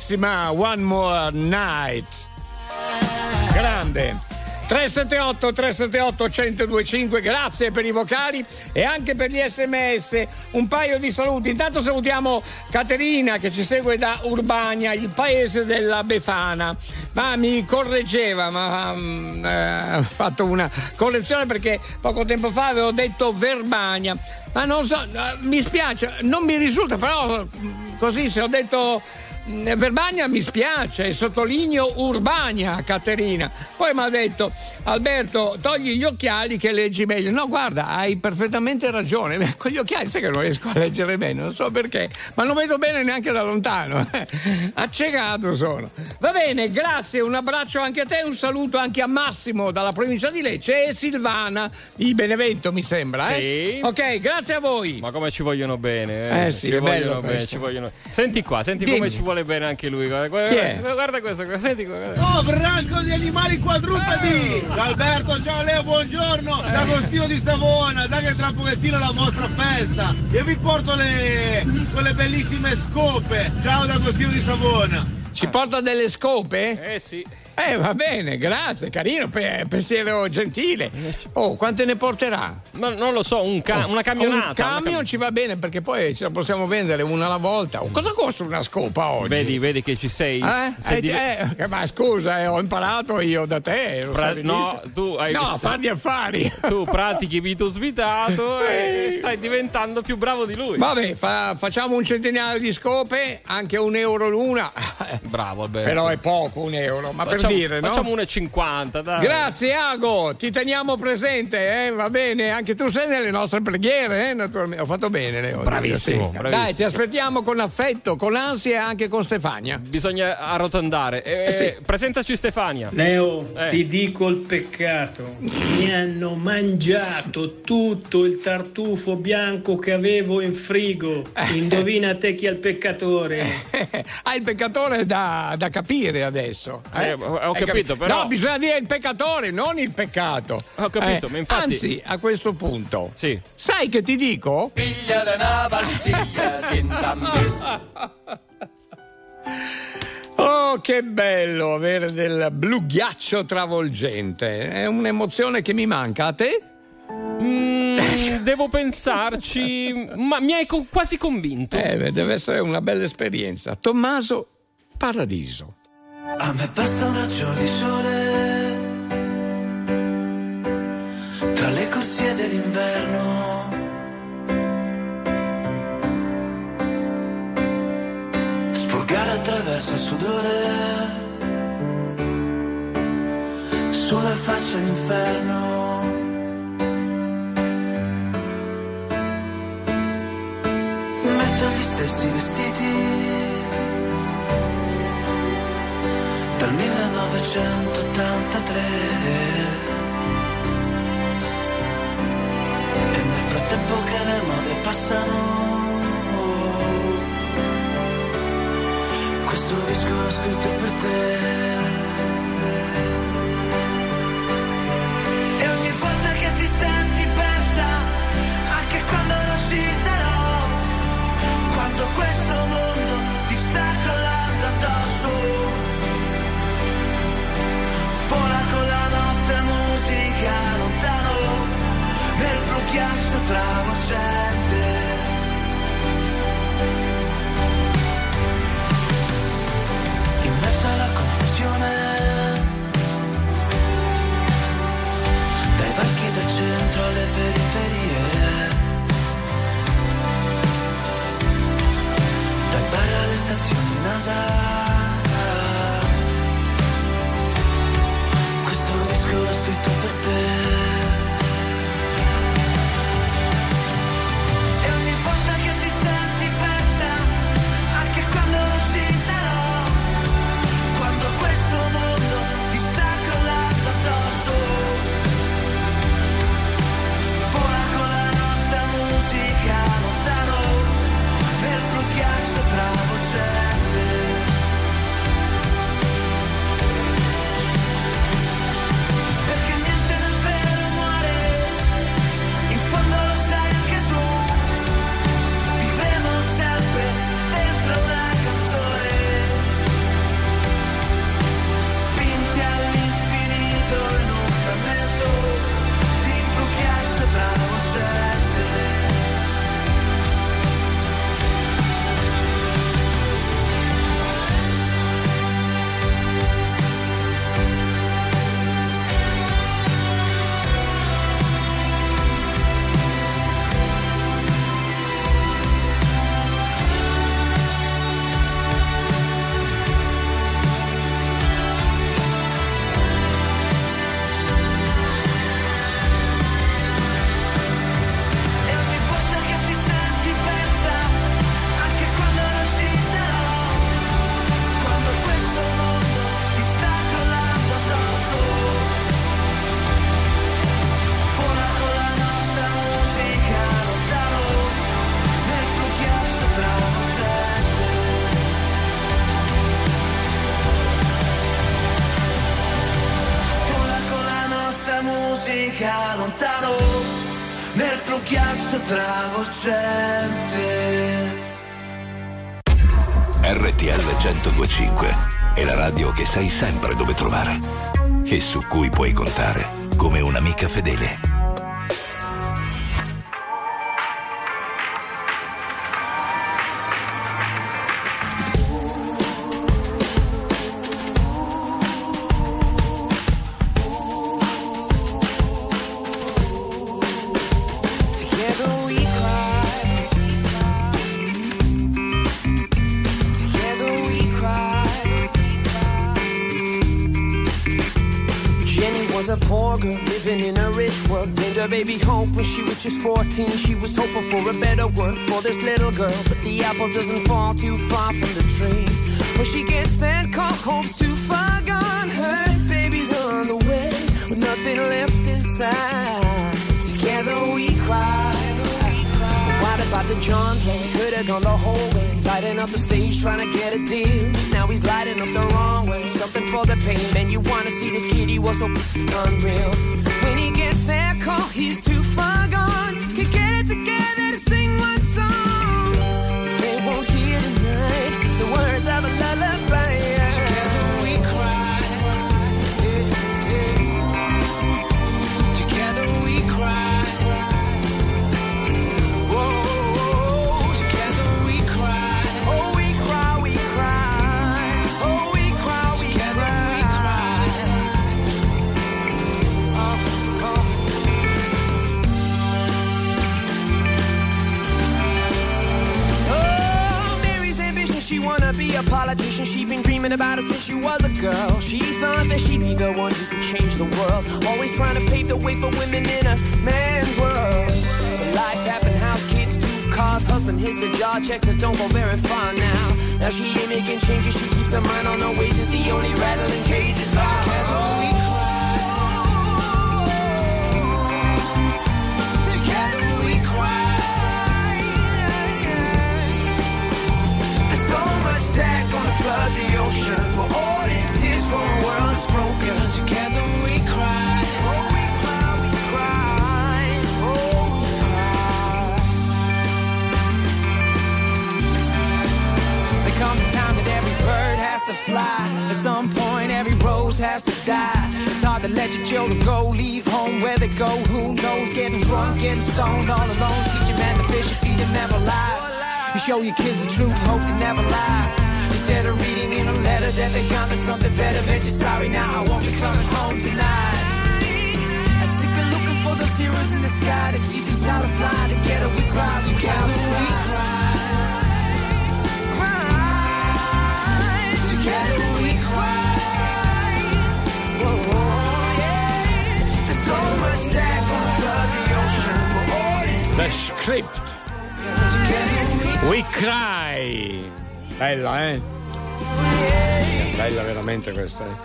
S1: Bellissima One More Night. Grande. 378 378 1025 grazie per i vocali e anche per gli sms un paio di saluti. Intanto salutiamo Caterina che ci segue da Urbania il paese della Befana. Ma mi correggeva ma mm, eh, ha fatto una correzione perché poco tempo fa avevo detto Verbania. Ma non so eh, mi spiace non mi risulta però mm, così se ho detto mm, Verbania mi spiace, sottolineo Urbania, Caterina. Poi mi ha detto Alberto, togli gli occhiali che leggi meglio. No, guarda, hai perfettamente ragione. [laughs] Con gli occhiali sai che non riesco a leggere bene, non so perché, ma non vedo bene neanche da lontano. [laughs] Accecato sono. Va bene, grazie, un abbraccio anche a te, un saluto anche a Massimo dalla provincia di Lecce e Silvana di Benevento, mi sembra. Eh?
S2: Sì.
S1: Ok, grazie a voi.
S2: Ma come ci vogliono bene?
S1: Eh sì,
S2: ci vogliono bene,
S1: questo.
S2: ci vogliono. Senti qua, senti
S1: Dimmi.
S2: come ci vuole bene anche lui. Guarda, guarda, guarda questo, guarda, senti guarda.
S23: Oh, branco di animali quadrupedi! Alberto, ciao Leo, buongiorno! D'Agostino di Savona, dai che tra un pochettino la vostra festa! Io vi porto le quelle bellissime scope! Ciao D'Agostino di Savona!
S1: Ci porta delle scope?
S2: Eh sì.
S1: Eh, va bene, grazie, carino, pe- pensiero gentile. Oh, quante ne porterà?
S2: Ma non lo so, un ca- una camionata.
S1: Un camion
S2: una cam-
S1: ci va bene perché poi ce la possiamo vendere una alla volta. Oh, cosa costa una scopa oggi?
S2: Vedi, vedi che ci sei.
S1: Eh?
S2: sei
S1: Eh,
S2: di-
S1: eh, ma scusa, eh, ho imparato io da te.
S2: Pra- no, tu hai
S1: No,
S2: visto-
S1: far gli affari. [laughs]
S2: Tu pratichi vito svitato [laughs] e stai diventando più bravo di lui.
S1: Vabbè, fa- facciamo un centinaio di scope, anche un euro l'una. [laughs]
S2: Bravo Alberto.
S1: Però è poco un euro, ma per
S2: Facciamo-
S1: dire, no?
S2: Facciamo 1,50, dai.
S1: Grazie Ago, ti teniamo presente, eh? va bene, anche tu sei nelle nostre preghiere, eh? naturalmente. Ho fatto bene, Leo.
S2: Bravissimo,
S1: Sì.
S2: bravissimo.
S1: Dai, ti aspettiamo con affetto, con ansia e anche con Stefania.
S2: Bisogna arrotondare. Eh,
S1: Eh sì.
S2: Presentaci Stefania.
S24: Leo,
S2: Eh.
S24: ti dico il peccato. Mi hanno mangiato tutto il tartufo bianco che avevo in frigo. Indovina te chi è il peccatore. [laughs]
S1: ah, il peccatore è da, da capire adesso. Eh?
S2: Eh, ho
S1: Hai
S2: capito, però-
S1: No, bisogna dire il peccatore, non il peccato.
S2: Ho capito,
S1: Eh,
S2: ma infatti-
S1: Anzi, a questo punto.
S2: Sì.
S1: Sai che ti dico?
S25: Piglia da una pastiglia, [laughs]
S1: Oh, che bello avere del blu ghiaccio travolgente. È un'emozione che mi manca. A te?
S2: Mm, devo pensarci, ma mi hai co- quasi convinto.
S1: Eh, deve essere una bella esperienza. Tommaso Paradiso.
S25: A me basta un raggio di sole tra le corsie dell'inverno. Spolgare attraverso il sudore sulla faccia l'inferno. Metto gli stessi vestiti dal 1983 e nel frattempo che le mode passano questo disco l'ho scritto per te ghiaccio travolgente. In mezzo alla confusione,
S7: dai varchi del centro alle periferie, dal bar alle stazioni NASA. Questo disco l'ho scritto per te.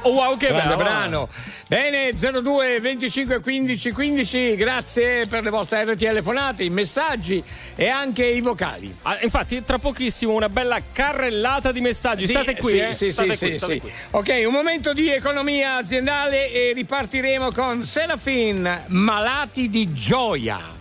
S7: Oh,
S2: wow, che
S1: Grande
S2: bravo.
S1: brano. Bene, 02 25 15 15, grazie per le vostre RT telefonate, i messaggi e anche i vocali.
S2: Ah, infatti, tra pochissimo una bella carrellata di messaggi. State qui,
S1: sì,
S2: eh?
S1: sì. Ok, un momento di economia aziendale e ripartiremo con Serafin, malati di gioia.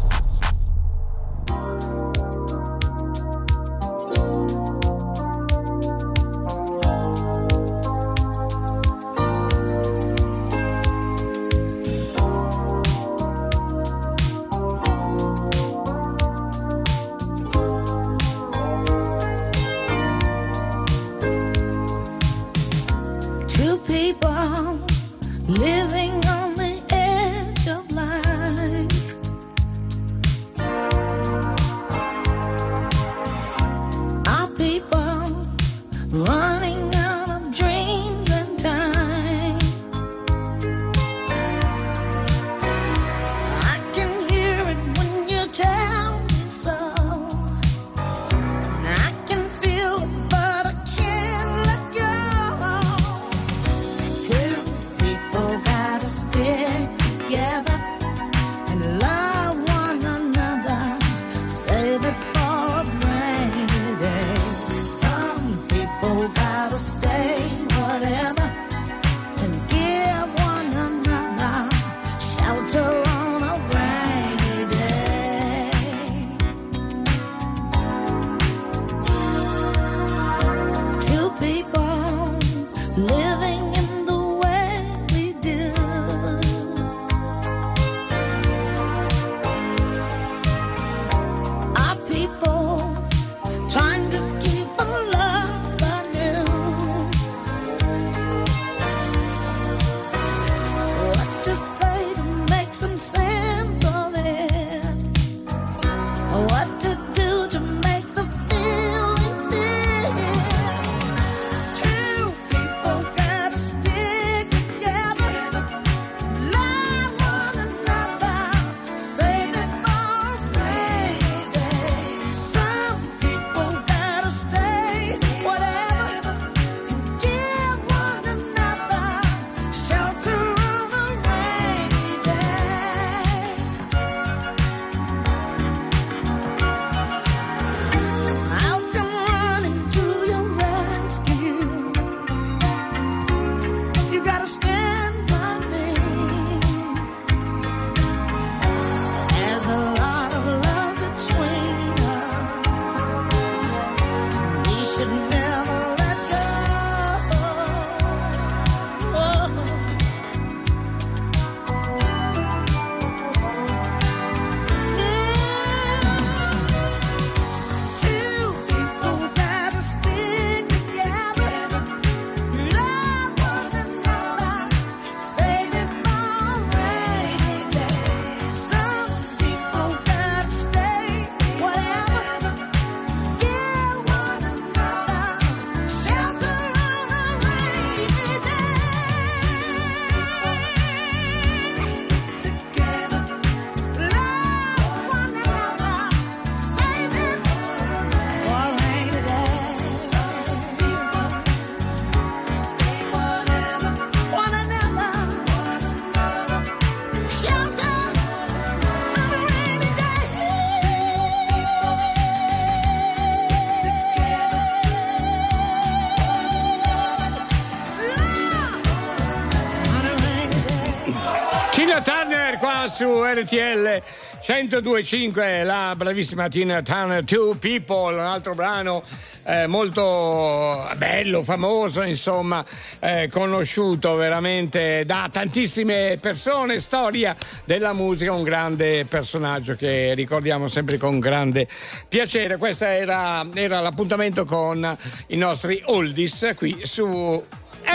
S1: RTL 102.5 la bravissima Tina Turner Two People, un altro brano eh, molto bello, famoso, insomma, eh, conosciuto veramente da tantissime persone, storia della musica, un grande personaggio che ricordiamo sempre con grande piacere. Questo era, era l'appuntamento con i nostri oldies qui su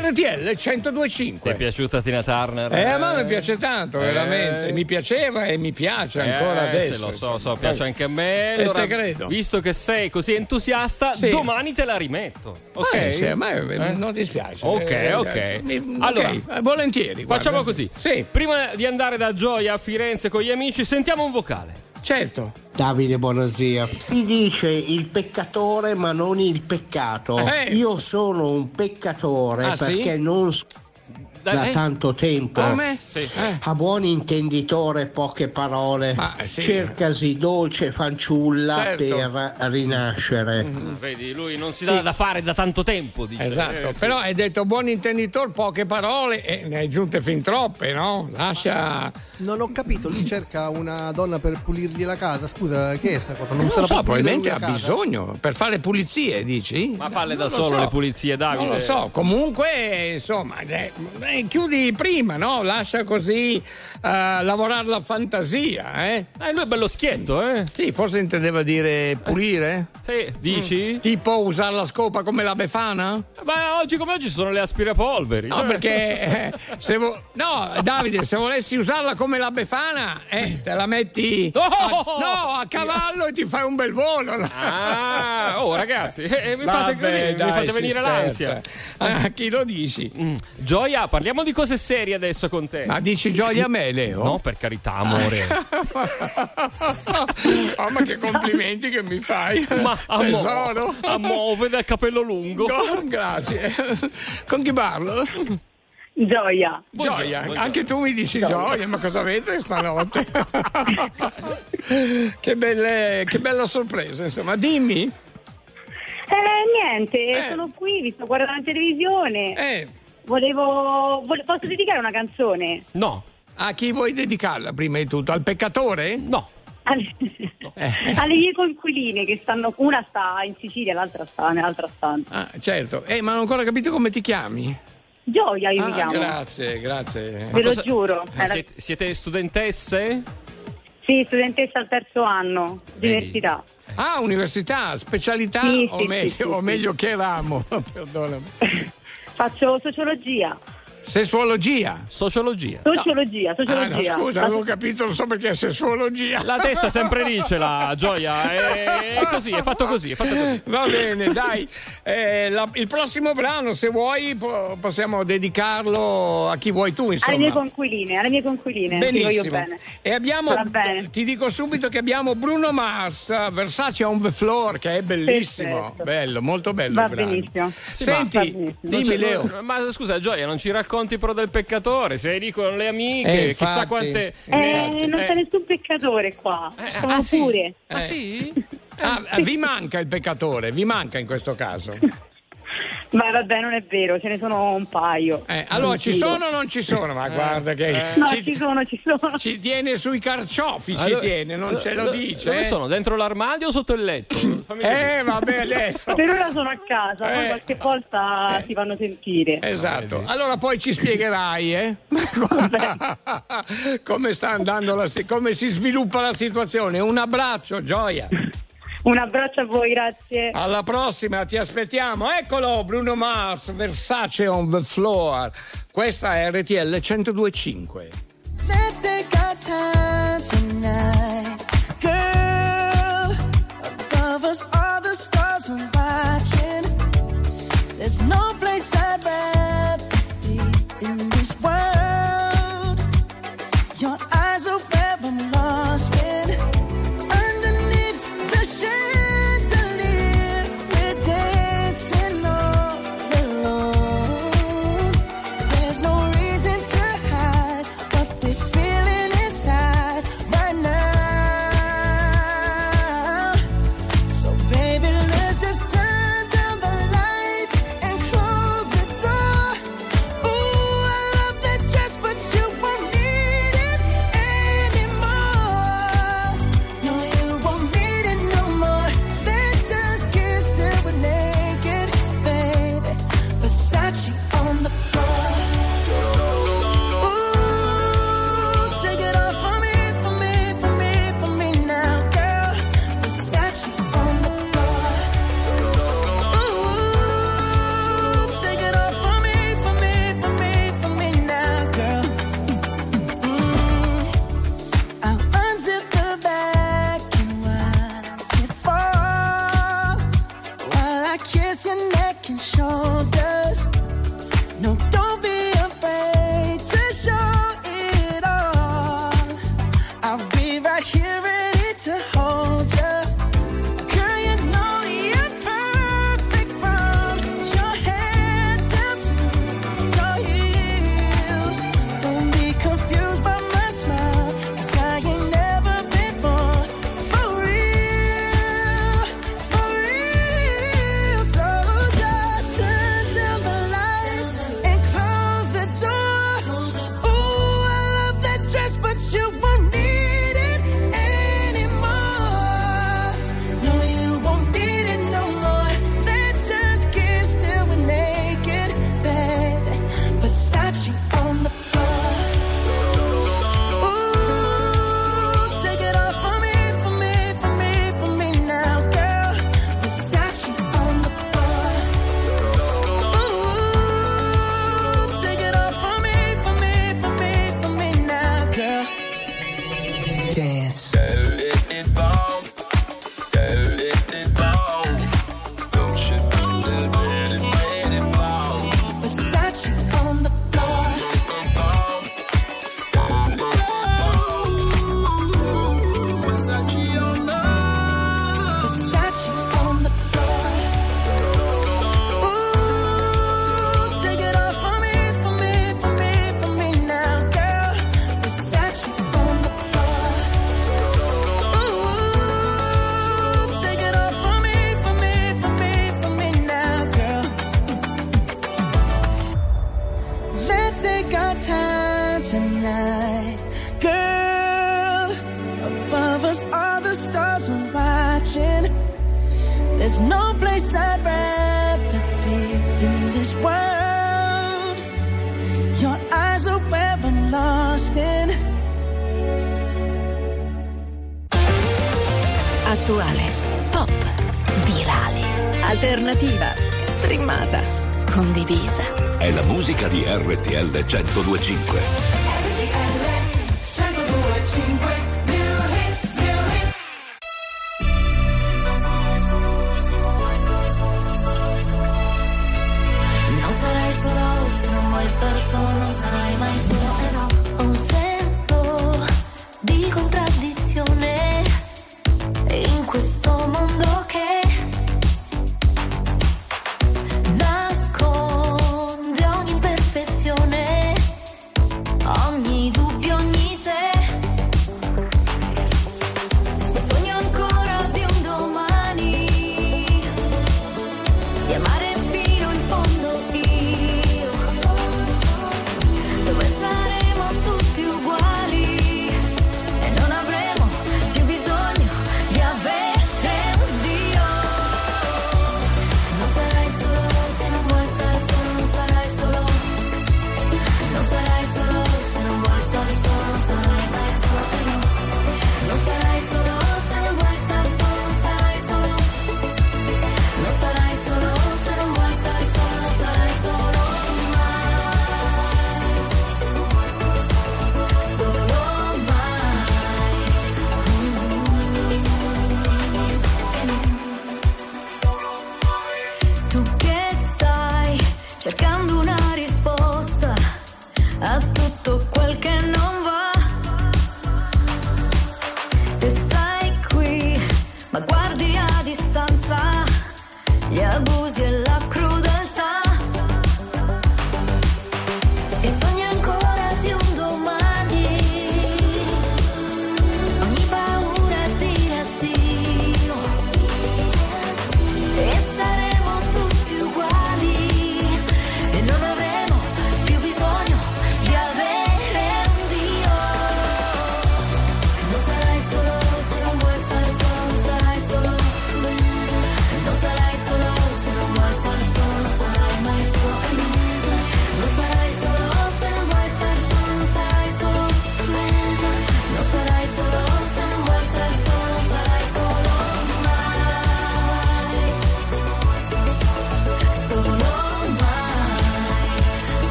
S1: RTL 102.5.
S2: Ti è piaciuta Tina Turner?
S1: Eh, a me mi piace tanto,
S2: Eh.
S1: veramente. Mi piaceva e mi piace ancora
S2: Eh,
S1: adesso.
S2: se lo so, so, piace anche a me.
S1: E
S2: Allora,
S1: te credo.
S2: Visto che sei così entusiasta,
S1: Sì.
S2: domani te la rimetto. Ok?
S1: Eh, sì, a me
S2: Eh?
S1: non dispiace.
S2: Ok,
S1: Eh,
S2: ok.
S1: mi-
S2: allora,
S1: ok, eh, volentieri.
S2: facciamo
S1: guarda.
S2: così.
S1: Sì.
S2: Prima di andare da Gioia a Firenze con gli amici, sentiamo un vocale.
S1: Certo.
S26: Davide, buonasera. Si dice il peccatore ma non il peccato.
S1: Eh.
S26: Io sono un peccatore
S1: Ah, sì?
S26: perché non s- da
S1: eh?
S26: tanto tempo.
S1: Come?
S26: A buon intenditore, poche parole.
S1: eh, sì.
S26: Cercasi dolce fanciulla
S1: Certo.
S26: per rinascere.
S2: Vedi, lui non si dà da fare da tanto tempo, dice.
S1: Esatto,
S2: Eh, sì.
S1: però hai detto buon intenditor, poche parole e ne hai giunte fin troppe, no? Lascia.
S3: Non ho capito, lui cerca una donna per pulirgli la casa. Scusa, che è sta cosa?
S1: Non
S3: se
S1: lo so, probabilmente ha
S3: casa?
S1: bisogno per fare pulizie, dici?
S2: Ma falle da
S1: Non lo
S2: solo
S1: so.
S2: le pulizie, Davide.
S1: Non lo so, comunque, insomma, eh, eh, chiudi prima, no? Lascia così eh, lavorare la fantasia, eh?
S2: Eh, lui è bello schietto, eh?
S1: Sì, forse intendeva dire pulire?
S2: Sì, dici?
S1: Tipo usare la scopa come la befana?
S2: Ma oggi come oggi sono le aspirapolveri.
S1: No,
S2: cioè-
S1: perché eh, se vo- no, Davide, se volessi usarla come la befana, eh, te la metti a, no, a cavallo e ti fai un bel volo.
S2: Ah, oh ragazzi, eh, mi fate
S1: Vabbè,
S2: così,
S1: dai,
S2: mi fate venire
S1: scherza.
S2: l'ansia.
S1: Ah, chi lo dici?
S2: Mm. Gioia, parliamo di cose serie adesso con te.
S1: Ma dici gioia a me, Leo?
S2: No, per carità, amore. [laughs]
S1: oh, ma che complimenti che mi fai.
S2: Ma
S1: tesoro.
S2: a muove dal capello lungo.
S1: Go- grazie. Con chi parlo?
S27: Gioia.
S1: Gioia, anche tu mi dici gioia, ma cosa avete stanotte? [laughs] che, belle- che bella sorpresa, insomma, dimmi.
S27: Eh, niente, sono qui, vi sto guardando la televisione.
S1: Eh.
S27: Volevo, vole- Posso dedicare una canzone?
S2: No.
S1: A chi vuoi dedicarla prima di tutto? Al peccatore?
S2: No.
S27: Alle, [laughs] alle mie coinquiline che stanno, una sta in Sicilia, l'altra sta nell'altra stanza.
S1: Ah, certo. Eh, ma non ho ancora capito come ti chiami.
S27: Gioia io mi
S1: Ah,
S27: chiamo.
S1: grazie, grazie.
S27: Ve lo giuro.
S2: Eh, siete, siete studentesse?
S27: Sì, studentessa al terzo anno di
S1: Vedi?
S27: università.
S1: Ah, università, specialità
S27: Sì,
S1: o,
S27: sì,
S1: meglio,
S27: sì,
S1: o
S27: sì.
S1: meglio che ramo? [laughs] Perdonami. [laughs]
S27: Faccio sociologia.
S1: Sessuologia.
S2: Sociologia.
S27: Sociologia,
S1: Ah, no,
S27: sociologia.
S1: scusa, avevo capito, non so perché è sessuologia.
S2: La testa sempre lì ce l'ha, Gioia. È così, è fatto così, è fatto così.
S1: Va bene, dai. Eh, la- il prossimo brano, se vuoi, po- possiamo dedicarlo a chi vuoi tu, insomma.
S27: Alle mie conquiline, alle mie conquiline.
S1: Benissimo.
S27: bene.
S1: E abbiamo,
S27: Va bene.
S1: ti dico subito che abbiamo Bruno Mars, Versace on the floor, che è bellissimo.
S27: Perfetto.
S1: Bello, molto bello.
S27: Va
S1: il brano.
S27: benissimo.
S1: Senti,
S27: Va benissimo.
S1: Dimmi Leo.
S2: ma scusa, Gioia, non ci racconti pro del peccatore? Sei lì con le amiche,
S1: Eh,
S2: chissà quante.
S27: Eh, non
S2: Eh.
S27: c'è nessun peccatore qua. Siamo
S2: ah, sì?
S27: pure.
S2: Ah, sì?
S1: Ah, vi manca il peccatore, vi manca in questo caso. [laughs]
S27: Ma vabbè, non è vero, ce ne sono un paio.
S1: Eh, allora,
S27: Non
S1: ci
S27: dico.
S1: sono o non ci sono? Ma guarda che
S27: No,
S1: ci,
S27: ci sono, ci sono.
S1: ci tiene sui carciofi, ci
S2: Allora-
S1: tiene, non ce lo dice.
S2: Dove
S1: eh.
S2: sono? Dentro l'armadio o sotto il letto?
S1: Eh,
S2: capire.
S1: vabbè, adesso.
S27: Per ora sono a casa, poi
S1: Eh.
S27: qualche volta si fanno sentire.
S1: Esatto, allora poi ci spiegherai eh? [laughs] come sta andando la si- come si sviluppa la situazione. Un abbraccio, gioia.
S27: Un abbraccio a voi, grazie.
S1: Alla prossima, ti aspettiamo. Eccolo, Bruno Mars, Versace on the floor. Questa è RTL 1025.
S9: Let's take our time tonight, girl. Above us, all the stars are watching. There's no place I'd rather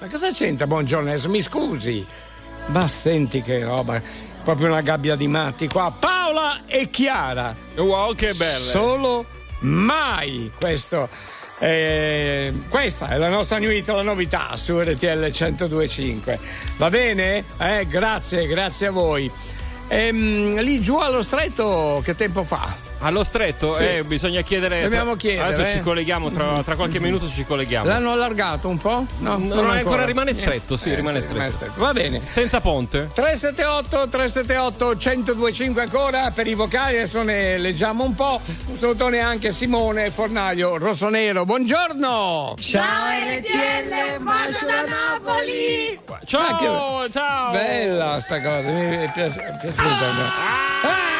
S28: Ma
S1: cosa c'entra buongiorno adesso? Mi scusi. Ma senti che roba, proprio una gabbia di matti qua. Paola e Chiara.
S2: Wow, che belle.
S1: Solo mai questo. eh, questa è la nostra new hit, la novità su RTL 1025. Va bene? Eh, grazie, grazie a voi. Ehm, lì giù allo stretto che tempo fa?
S2: Allo stretto,
S1: Sì.
S2: eh, bisogna chiedere.
S1: Dobbiamo chiedere,
S2: Adesso
S1: eh.
S2: ci colleghiamo, tra, tra qualche minuto ci colleghiamo.
S1: L'hanno allargato un po'? No,
S2: No,
S1: non
S2: no, ancora rimane stretto, sì,
S1: Eh,
S2: rimane
S1: sì,
S2: stretto.
S1: Va bene.
S2: Senza ponte.
S1: 378 378 1025 ancora per i vocali, adesso ne leggiamo un po'. Un salutone anche a Simone Fornaglio Rossonero. Buongiorno!
S29: Ciao RTL, un bacio da Napoli!
S2: Ciao, ciao!
S1: Bella sta cosa, mi è piaci- è piaciuta.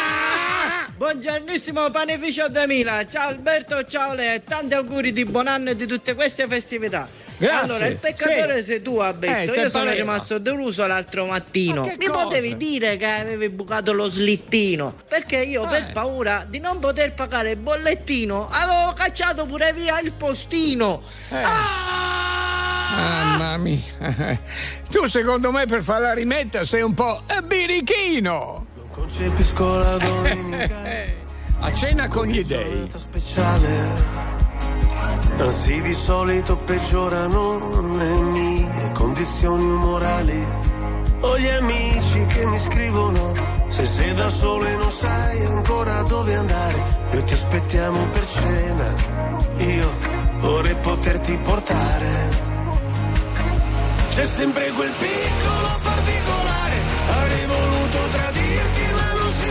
S7: Buongiornissimo Panificio 2000, ciao Alberto, ciao Leo e tanti auguri di buon anno e di tutte queste festività.
S1: Grazie.
S7: Allora, il peccatore
S1: Sì.
S7: sei tu, Alberto.
S1: Eh,
S7: Io sono rimasto deluso l'altro mattino. Mi
S1: cosa?
S7: potevi dire che avevi bucato lo slittino? Perché io, per
S1: Eh.
S7: paura di non poter pagare il bollettino, avevo cacciato pure via il postino.
S1: Mamma mia. [laughs] Tu secondo me per farla rimettere sei un po' eh, birichino.
S29: Concepisco la domenica [laughs]
S1: A cena con gli dei.
S29: speciale. Anzi, di solito peggiorano le mie condizioni umorali. Ho gli amici che mi scrivono. Se sei da solo e non sai ancora dove andare, noi ti aspettiamo per cena. Io vorrei poterti portare. C'è sempre quel piccolo particolare. Avrei voluto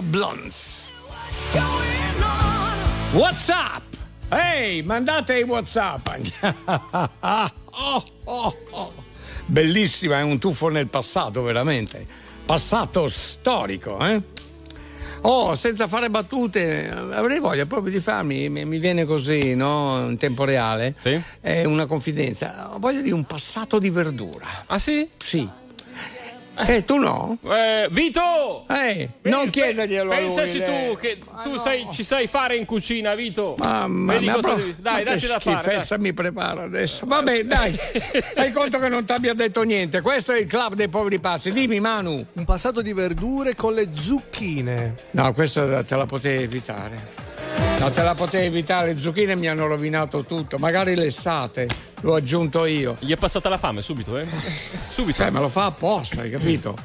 S1: Blondes. Whatsapp? Ehi, mandate i Whatsapp. [laughs] Oh, oh, oh. Bellissima, è un tuffo nel passato, veramente. Passato storico, eh? Oh, senza fare battute, avrei voglia proprio di farmi, mi, mi viene così, no? In tempo reale. Sì. È una confidenza. Ho voglia di un passato di verdura.
S2: Ah sì?
S1: Sì. Eh, tu no?
S2: Eh, Vito!
S1: Eh, non chiederglielo
S2: Pensaci tu
S1: lei.
S2: che tu sai- ci sai fare in cucina, Vito.
S1: Mamma mia,
S2: cosa devi- Dai,
S1: ma
S2: dacci da fare. dai.
S1: mi prepara adesso. Vabbè, dai. [laughs] Fai conto che non ti abbia detto niente. Questo è il club dei poveri pazzi. Dimmi, Manu.
S3: Un passato di verdure con le zucchine.
S1: No, questa te la potevi evitare. No, te la potevi evitare. Le zucchine mi hanno rovinato tutto. Magari lessate. L'ho aggiunto io.
S2: Gli è passata la fame subito, eh? [laughs] Subito.
S1: Cioè, me lo fa apposta, hai capito?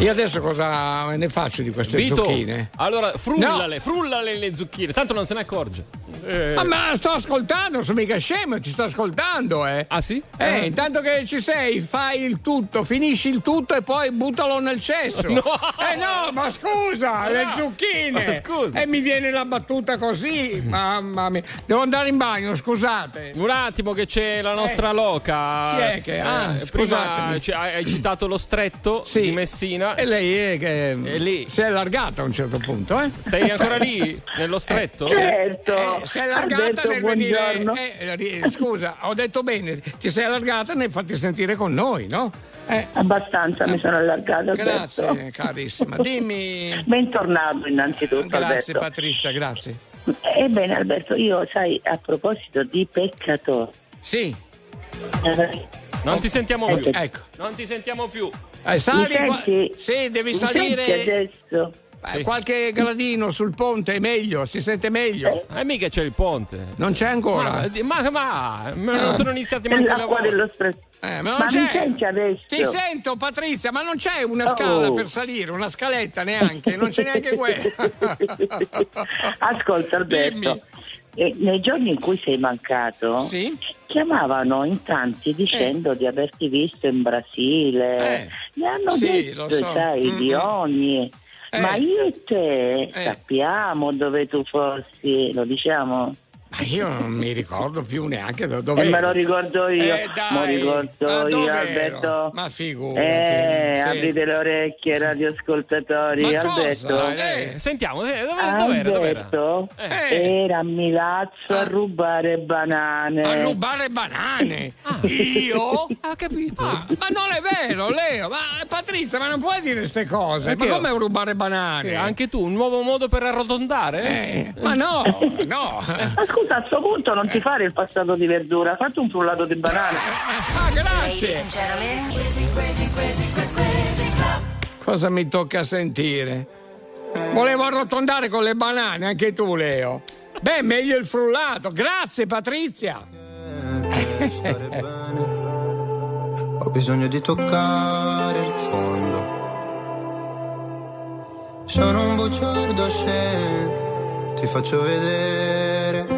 S1: Io adesso cosa ne faccio di queste
S2: Vito,
S1: zucchine?
S2: allora frullale, frullale le zucchine, tanto non se ne accorge. Eh,
S1: Ah, ma sto ascoltando, sono mica scemo, ti sto ascoltando, eh.
S2: Ah sì?
S1: Eh, intanto che ci sei, fai il tutto, finisci il tutto e poi buttalo nel cesso. [laughs]
S2: No!
S1: Eh no, ma scusa, le
S2: No.
S1: zucchine.
S2: Ma scusa.
S1: E mi viene la battuta così, mamma mia. Devo andare in bagno, scusate.
S2: Un attimo che c'è la nostra
S1: Eh.
S2: loca.
S1: Chi è che- ah,
S2: prima hai citato lo stretto di Messina.
S1: E lei è che
S2: È lì.
S1: si è allargata a un certo punto, eh?
S2: Sei ancora lì, nello stretto?
S1: Eh, si è allargata
S30: Alberto,
S1: nel venire.
S30: buongiorno.
S1: eh, ri- scusa, ho detto bene, ti sei allargata nel farti sentire con noi, no? Eh.
S30: Abbastanza mi sono allargata.
S1: Grazie,
S30: Alberto.
S1: carissima. Dimmi. [laughs]
S30: Bentornato innanzutto
S1: Grazie
S30: Alberto.
S1: Patrizia, grazie.
S30: Ebbene Alberto, io sai, a proposito di peccatori.
S1: Sì.
S2: Non ti sentiamo più.
S1: Ecco.
S2: Non ti sentiamo più.
S1: Eh, sali
S30: Mi
S1: qua-? Sì, devi
S30: Mi
S1: salire.
S30: adesso?
S1: Eh, Qualche gradino sul ponte è meglio, si sente meglio.
S2: Eh, mica c'è il ponte.
S1: Non c'è ancora.
S2: Ma, ma, ma- ma non sono iniziati manco
S30: dello stretto.
S1: Eh, ma non
S30: Ma
S1: c'è. Ti sento Patrizia, ma non c'è una
S30: Oh.
S1: scala per salire, una scaletta neanche, non c'è neanche quella. [laughs]
S30: Ascolta Alberto, eh, nei giorni in cui sei mancato, chiamavano in tanti dicendo di averti visto in Brasile.
S1: Eh,
S30: Mi hanno
S1: sì,
S30: detto,
S1: so.
S30: sai, di
S1: Mm-mm.
S30: ogni.
S1: Eh.
S30: Ma io e te sappiamo dove tu fossi, lo diciamo?
S1: Ma io non mi ricordo più neanche da dove.
S30: E me lo ricordo io,
S1: Eh, dai,
S30: me lo ricordo
S1: ma
S30: io? Alberto.
S1: Ma figurati.
S30: Eh,
S1: sì.
S30: aprite le orecchie, radioascoltatori,
S2: Ma
S30: Alberto.
S2: cosa? Eh, sentiamo, eh, dove, dov'era? dov'era?
S30: Alberto
S1: Eh.
S30: era a Milazzo a rubare banane.
S1: A rubare banane? Io?
S2: Ha capito?
S1: Ah, ma non è vero, Leo. Ma Patrizia, ma non puoi dire queste cose.
S2: Perché?
S1: Ma come rubare banane?
S2: Eh, anche tu, un nuovo modo per arrotondare?
S1: Eh, ma no, no. [laughs]
S30: Scusa, a sto punto non ti fare il passato di verdura, fatti un frullato di banane.
S1: Ah, grazie. Cosa mi tocca sentire? Volevo arrotondare con le banane, anche tu, Leo. Beh, meglio il frullato. Grazie, Patrizia. [laughs]
S31: Ho bisogno di toccare il fondo. Sono un bugiardo se ti faccio vedere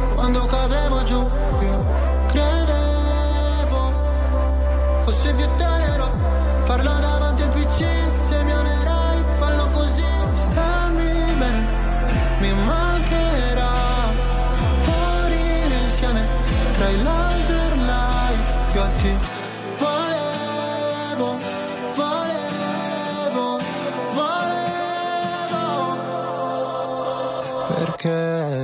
S31: quando cadevo giù. Io credevo fosse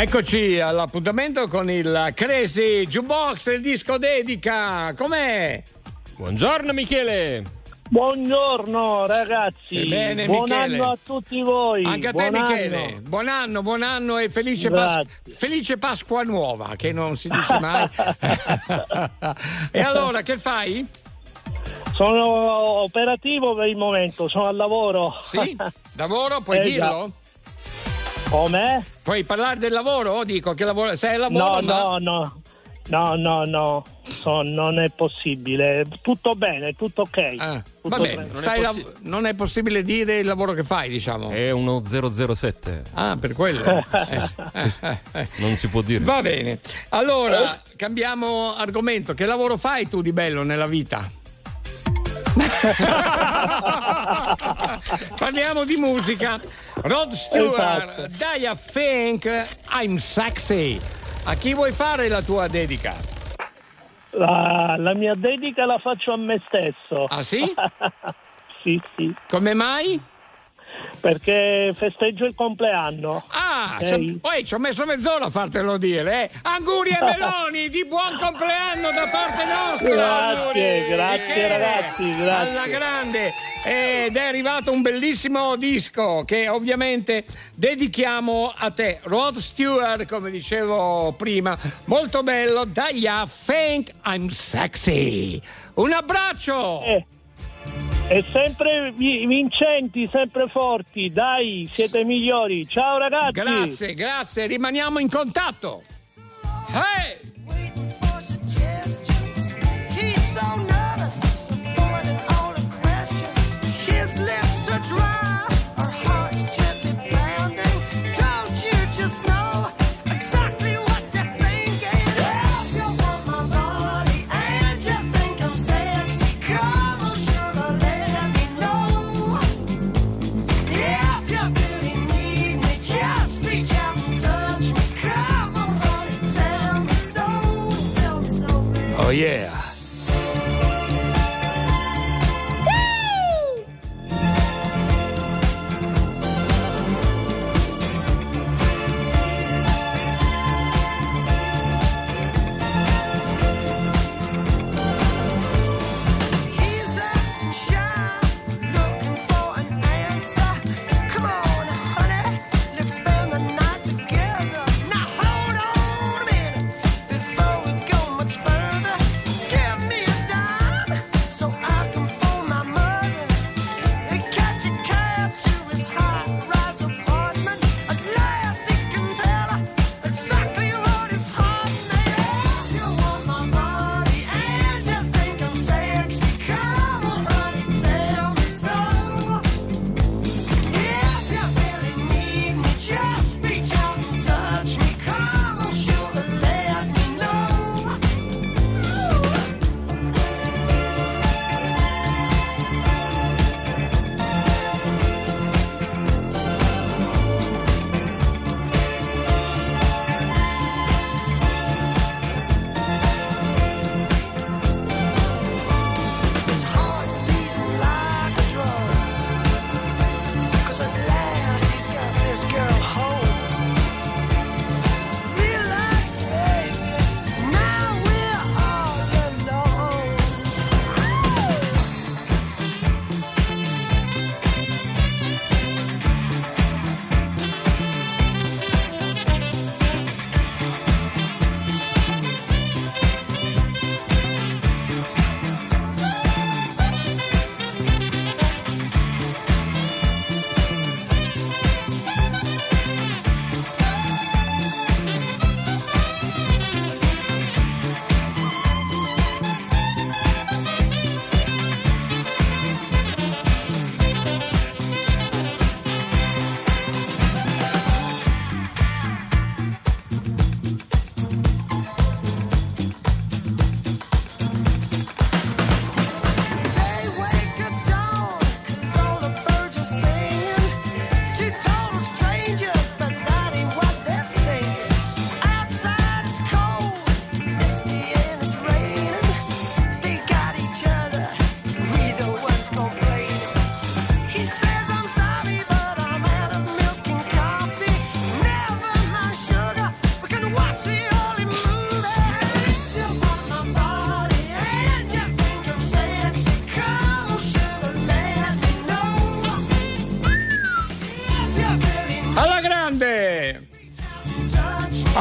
S1: Eccoci all'appuntamento con il Crazy Jukebox, il disco dedica. Com'è?
S2: Buongiorno Michele.
S32: Buongiorno ragazzi,
S1: Bene,
S32: buon
S1: Michele.
S32: anno a tutti voi.
S1: Anche a te
S32: buon
S1: Michele,
S32: anno.
S1: buon anno, buon anno e felice, Pas- felice Pasqua nuova, che non si dice mai. [laughs] e allora, che fai?
S32: Sono operativo per il momento, sono al lavoro.
S1: Sì? [laughs] Lavoro, puoi
S32: Eh,
S1: dirlo?
S32: Come?
S1: Puoi parlare del lavoro? Dico che lavoro, sei al lavoro,
S32: No,
S1: ma...
S32: no, no. No, no, no, So- non è possibile. Tutto bene, tutto ok. Tutto
S1: Ah, Va bene,
S32: bene.
S1: stai lav- non è possibile dire il lavoro che fai, diciamo.
S2: È uno 007.
S1: Ah, per quello. Eh, [laughs] eh, eh, eh.
S2: Non si può dire.
S1: Va bene. Allora, cambiamo argomento. Che lavoro fai tu di bello nella vita? [laughs] [laughs] Parliamo di musica. Rod Stewart,
S32: Esatto.
S1: dai a think I'm sexy. A chi vuoi fare la tua dedica?
S32: La, la mia dedica la faccio a me stesso.
S1: Ah sì? [laughs]
S32: sì, sì.
S1: Come mai?
S32: Perché festeggio il compleanno.
S1: Ah, poi ci ho messo mezz'ora a fartelo dire, eh. Anguri e [laughs] meloni di buon compleanno da parte nostra.
S32: Grazie, grazie, ragazzi, grazie.
S1: Alla grande. Ed è arrivato un bellissimo disco che ovviamente dedichiamo a te. Rod Stewart, come dicevo prima, molto bello. Dagli a Think I'm Sexy. Un abbraccio.
S32: Eh, E sempre vi- vincenti, sempre forti. Dai, siete migliori. Ciao ragazzi.
S1: Grazie, grazie, rimaniamo in contatto. Hey!
S9: He's so nervous, avoiding all the questions. His lips are dry,
S1: Oh, yeah.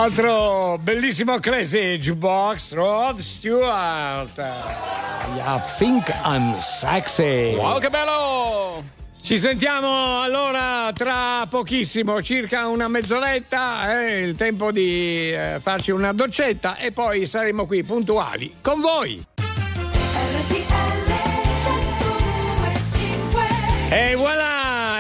S1: Altro bellissimo crazy jukebox, Rod Stewart. I think I'm sexy.
S2: Wow, che bello!
S1: Ci sentiamo allora tra pochissimo, circa una mezz'oretta, è il tempo di eh, farci una doccetta e poi saremo qui puntuali con voi. E voilà,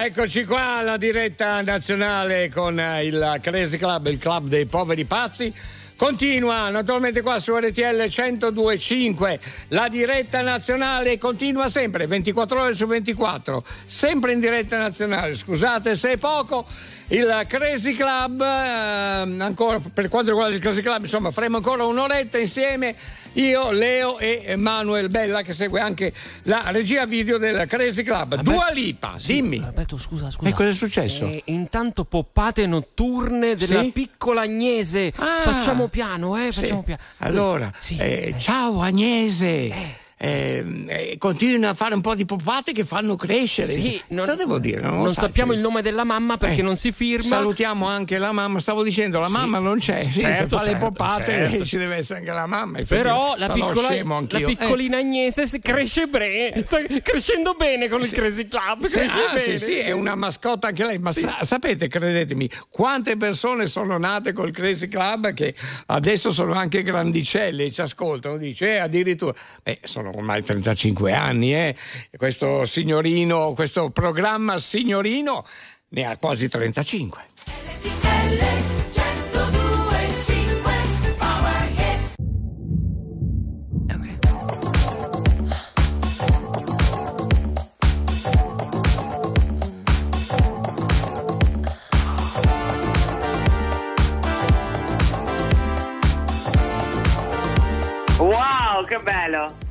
S1: eccoci qua la diretta nazionale con eh, il Crazy Club, il club dei poveri pazzi. Continua naturalmente qua su RTL 1025, la diretta nazionale continua sempre, 24 ore su 24, sempre in diretta nazionale, scusate se è poco. Il Crazy Club, eh, ancora per quanto riguarda il Crazy Club, insomma, faremo ancora un'oretta insieme. Io, Leo e Manuel Bella che segue anche la regia video del Crazy Club. Dua Lipa, dimmi.
S2: Alberto, scusa, scusa.
S1: E cosa è successo?
S2: Eh, intanto poppate notturne della
S1: Sì?
S2: piccola Agnese.
S1: Ah.
S2: Facciamo piano, eh,
S1: Sì.
S2: facciamo piano.
S1: Allora,
S2: Sì.
S1: eh, ciao Agnese. Eh, eh, continuino a fare un po' di poppate che fanno crescere.
S2: Sì, non-
S1: Cosa devo dire? Non,
S2: Non, sappiamo il nome della mamma perché
S1: Eh,
S2: non si firma.
S1: Salutiamo anche la mamma. Stavo dicendo, la
S2: Sì.
S1: mamma non c'è. Sì, se
S2: Certo,
S1: fa le
S2: certo,
S1: poppate
S2: certo.
S1: ci deve essere anche la mamma.
S2: Però la, piccola, la piccolina Agnese si cresce bene, sta crescendo bene con il Crazy Club.
S1: Sì,
S2: Cresce
S1: ah,
S2: bene.
S1: sì, è una mascotta anche lei, ma sa- sapete, credetemi, quante persone sono nate col Crazy Club che adesso sono anche grandicelle e ci ascoltano, dice, eh, addirittura, eh, ormai 35 anni, eh, questo signorino, questo programma signorino ne ha quasi 35.
S13: Wow, che bello!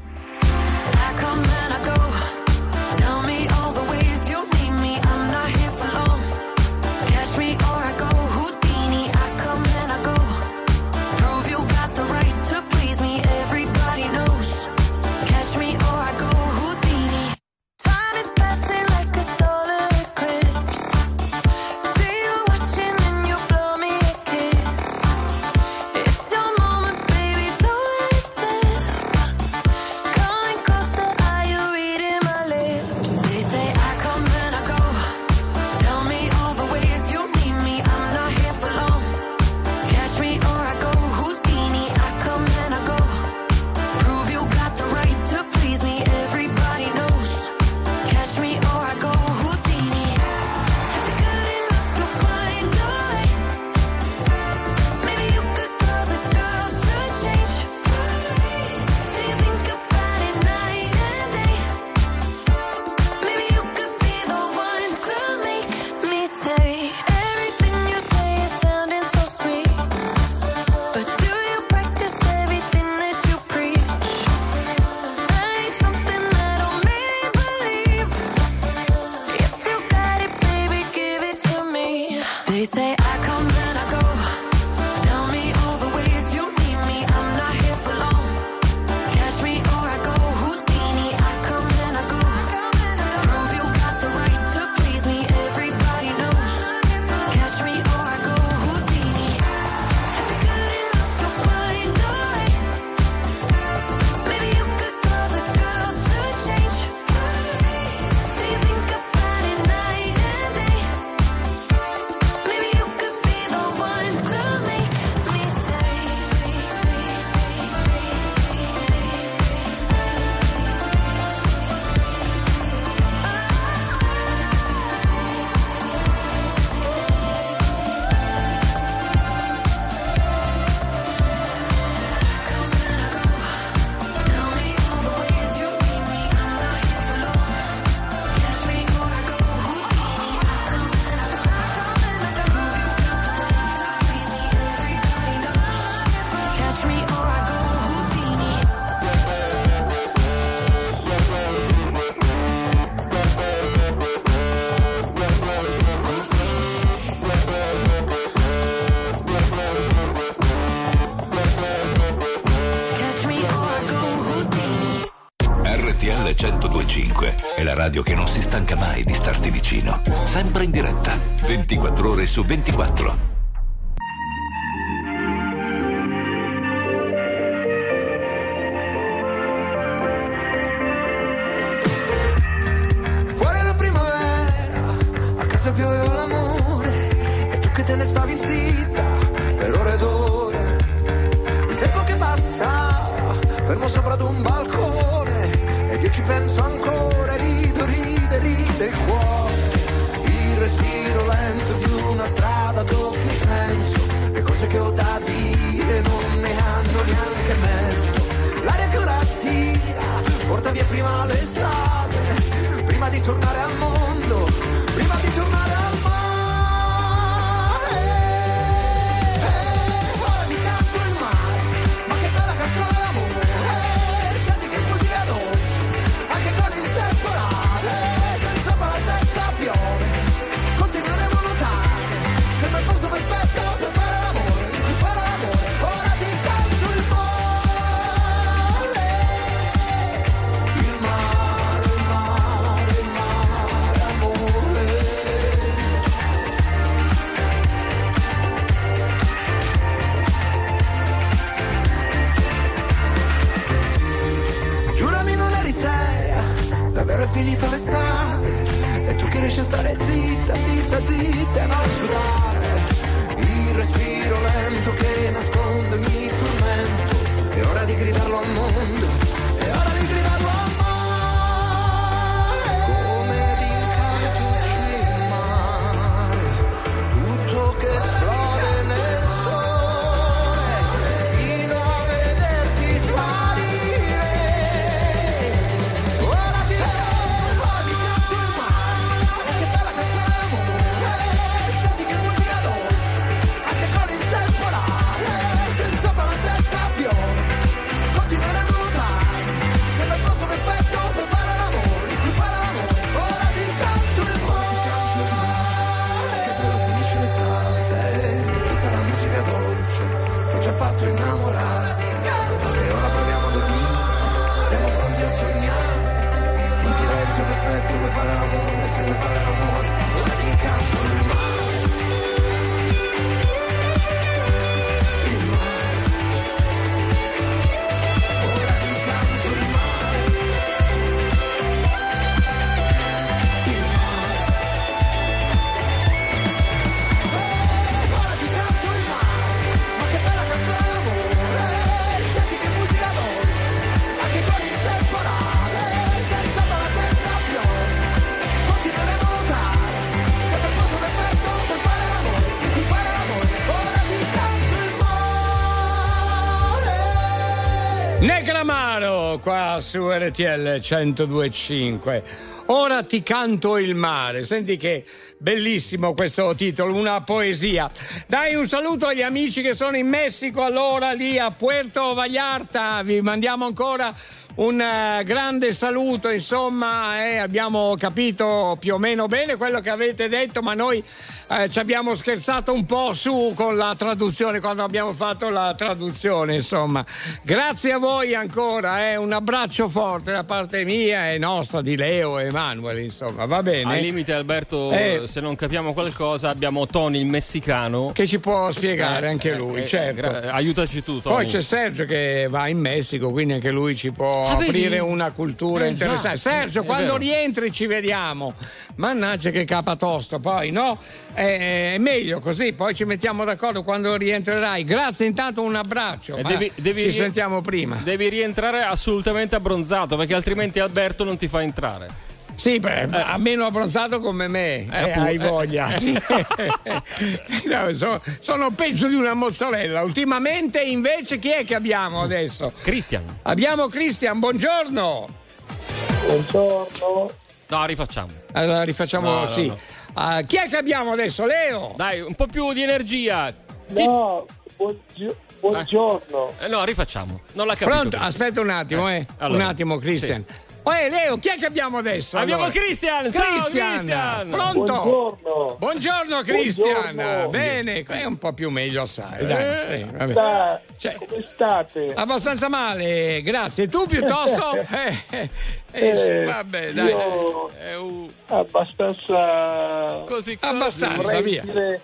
S12: Ore su 24.
S1: Su RTL 1025. Ora ti canto il mare. Senti che bellissimo questo titolo, una poesia. Dai un saluto agli amici che sono in Messico, allora lì a Puerto Vallarta. Vi mandiamo ancora un eh, grande saluto, insomma, eh, abbiamo capito più o meno bene quello che avete detto, ma noi eh, ci abbiamo scherzato un po' su con la traduzione quando abbiamo fatto la traduzione, insomma. Grazie a voi ancora, eh, un abbraccio forte da parte mia e nostra di Leo e Emanuele, insomma, va bene?
S2: Al limite, Alberto,
S1: Eh.
S2: se non capiamo qualcosa, abbiamo Tony il messicano.
S1: Che ci può spiegare anche lui, certo.
S2: gra- aiutaci tu, Tony.
S1: Poi c'è Sergio che va in Messico, quindi anche lui ci può
S2: Ah, vedi?
S1: aprire una cultura
S2: Eh,
S1: interessante.
S2: già.
S1: Sergio,
S2: È
S1: quando
S2: vero.
S1: rientri ci vediamo. Mannaggia che capatosto, poi no? È, è meglio così, poi ci mettiamo d'accordo quando rientrerai. Grazie, intanto un abbraccio.
S2: E
S1: ma
S2: devi- devi
S1: ci sentiamo prima.
S2: Devi rientrare assolutamente abbronzato, perché altrimenti Alberto non ti fa entrare.
S1: Sì, beh, a meno abbronzato come me, eh,
S2: appunto,
S1: hai
S2: eh.
S1: voglia. [laughs] sì. [laughs] No, sono, sono peggio di una mozzarella. Ultimamente invece chi è che abbiamo adesso?
S2: Christian.
S1: Abbiamo Christian, buongiorno.
S33: Buongiorno.
S2: No, rifacciamo.
S1: Allora rifacciamo,
S2: No, no,
S1: sì.
S2: no.
S1: Ah, chi è che abbiamo adesso? Leo?
S2: Dai, un po' più di energia.
S33: No, buongio- buongiorno.
S2: Eh, no, rifacciamo. Non l'ha capito.
S1: Pronto? Aspetta un attimo, eh.
S2: allora,
S1: un attimo, Christian. Oh, eh, Leo, chi è che abbiamo adesso?
S2: Abbiamo
S1: allora?
S2: Cristian, ciao, Cristian.
S1: Pronto?
S33: Buongiorno.
S1: Buongiorno, Cristian.
S33: Buongiorno.
S1: Bene, è un po' più meglio assai. Dai, sì, vabbè.
S33: Da-
S1: Cioè,
S33: come state?
S1: Abbastanza male, grazie. Tu piuttosto? [laughs] Eh, eh, eh,
S33: Eh,
S1: vabbè, dai.
S33: io
S1: Eh, uh,
S33: abbastanza
S2: così,
S1: Abbastanza,
S33: vorrei
S1: via.
S33: dire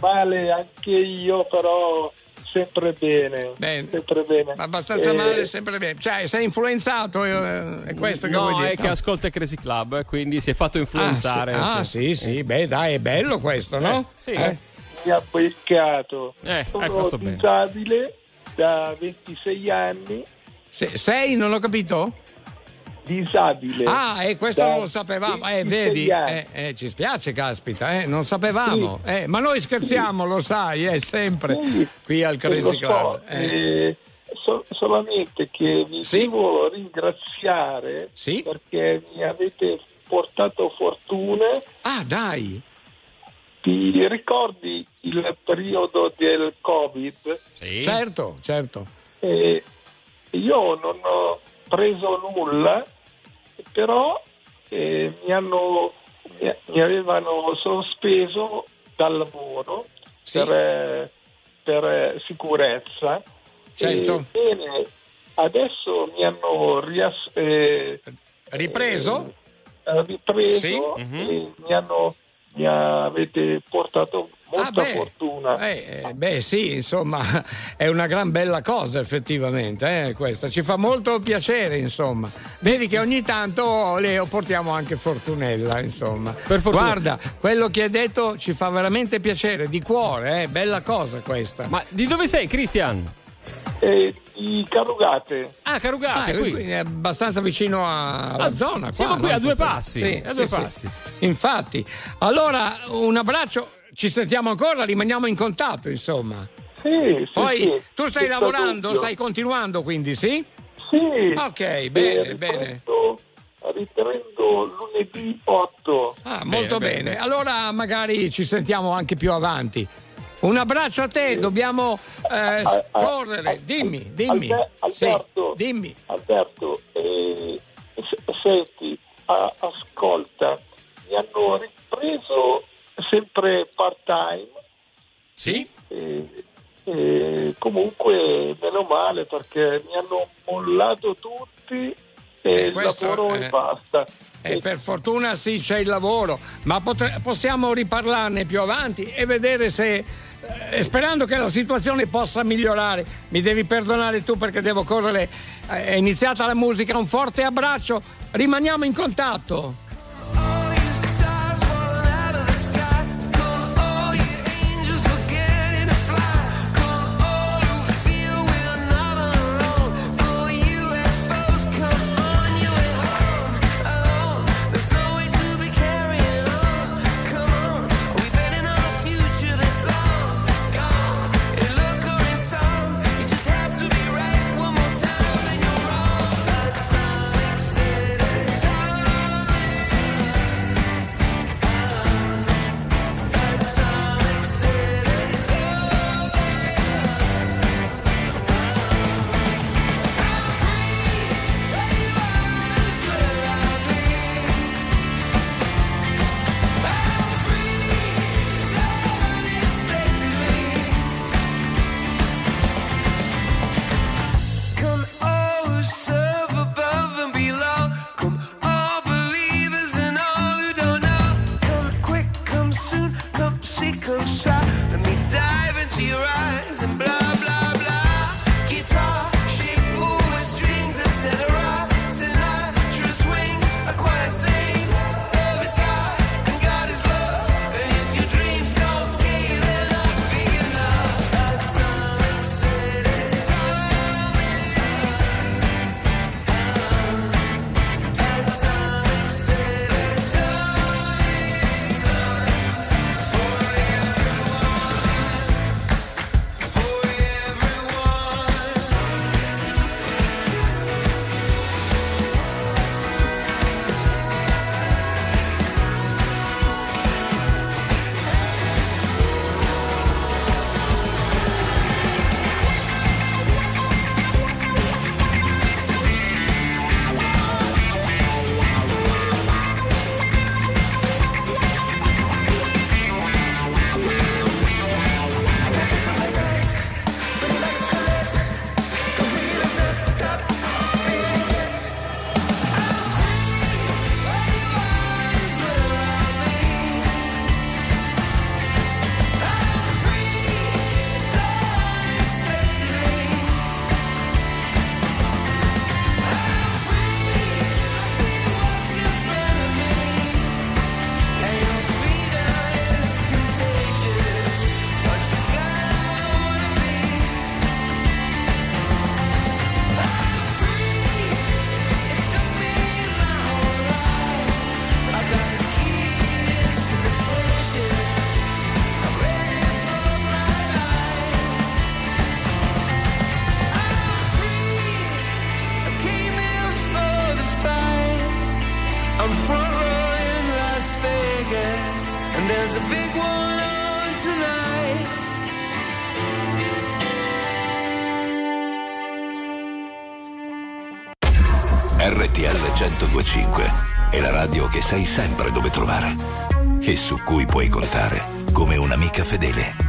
S33: male anche io però sempre bene, sempre bene.
S1: abbastanza
S33: Eh,
S1: male, sempre bene. Cioè, sei influenzato? eh, È questo che
S2: No,
S1: vuoi dire?
S2: è che ascolta Crazy Club, eh, quindi si è fatto influenzare.
S1: Ah, sì, ah, sì, sì, beh, dai, è bello questo, no?
S2: Eh, sì.
S1: Eh.
S33: mi ha beccato
S2: Eh, hai
S33: sono
S2: fatto bene.
S33: disabile da 26 anni
S1: Se- sei, non ho capito?
S33: Disabile
S1: Ah, e questo
S33: da
S1: non lo sapevamo, eh,
S33: 26
S1: vedi, eh, eh, ci spiace, caspita, eh, non sapevamo, eh, ma noi scherziamo, lo sai, eh, sempre, qui al Crazy Club. eh.
S33: eh, so- solamente che vi devo ringraziare perché mi avete portato fortuna.
S1: Ah, dai!
S33: Ti ricordi il periodo del Covid?
S1: Certo, certo.
S33: Eh, io non ho preso nulla, però eh, mi, hanno, mi, avevano sospeso dal lavoro per, eh, per, eh, sicurezza.
S1: Certo.
S33: E, bene, adesso mi hanno rias- eh,
S1: Ripreso?
S33: eh, ripreso
S1: Sì.
S33: e mi hanno mi avete portato molta
S1: Ah, beh.
S33: fortuna.
S1: Eh, eh, beh sì, insomma, [laughs] è una gran bella cosa effettivamente, eh, questa. Ci fa molto piacere, insomma. Vedi che ogni tanto, Leo, portiamo anche Fortunella, insomma.
S2: fortuna.
S1: Guarda, quello che hai detto ci fa veramente piacere, di cuore, eh, bella cosa questa.
S2: Ma di dove sei, Cristian?
S33: Eh, di Carugate.
S2: Ah, Carugate,
S1: Ah,
S2: qui.
S1: quindi è abbastanza vicino a- alla
S2: Ah,
S1: zona.
S2: siamo
S1: qua,
S2: qui
S1: no?
S2: a due passi,
S1: Sì,
S2: a due
S1: sì,
S2: passi.
S1: sì. Infatti, allora un abbraccio, ci sentiamo ancora, rimaniamo in contatto, insomma.
S33: Sì,
S1: Poi
S33: sì,
S1: tu stai lavorando, stai continuando quindi, sì?
S33: Sì.
S1: Ok, bene,
S33: Eh,
S1: bene.
S33: riprendo- lunedì 8.
S1: Ah, molto bene. Allora magari ci sentiamo anche più avanti. Un abbraccio a te, dobbiamo eh, correre. Dimmi, dimmi. Sì,
S33: Alberto,
S1: dimmi.
S33: Alberto, eh, senti, a- ascolta, mi hanno ripreso sempre part time.
S1: Sì.
S33: E, comunque meno male perché mi hanno mollato tutti e
S1: Eh,
S33: il
S1: questo,
S33: lavoro
S1: eh,
S33: e basta.
S1: E per fortuna sì, c'è il lavoro, ma potre- possiamo riparlarne più avanti e vedere se, eh, sperando che la situazione possa migliorare. Mi devi perdonare tu perché devo correre. Eh, È iniziata la musica, un forte abbraccio, rimaniamo in contatto.
S34: Su cui puoi contare come un'amica fedele.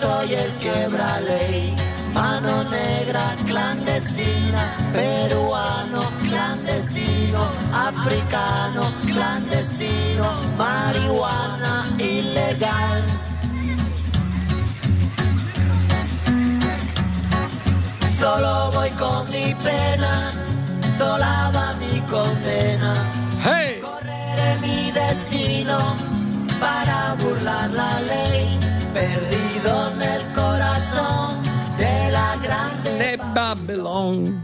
S35: Soy el quebra ley. Mano negra clandestina, peruano clandestino, africano clandestino, marihuana ilegal. Solo voy con mi pena, sola va mi condena. Correré mi destino para burlar la ley, perdido en el corazón de la grande
S1: De Babylon.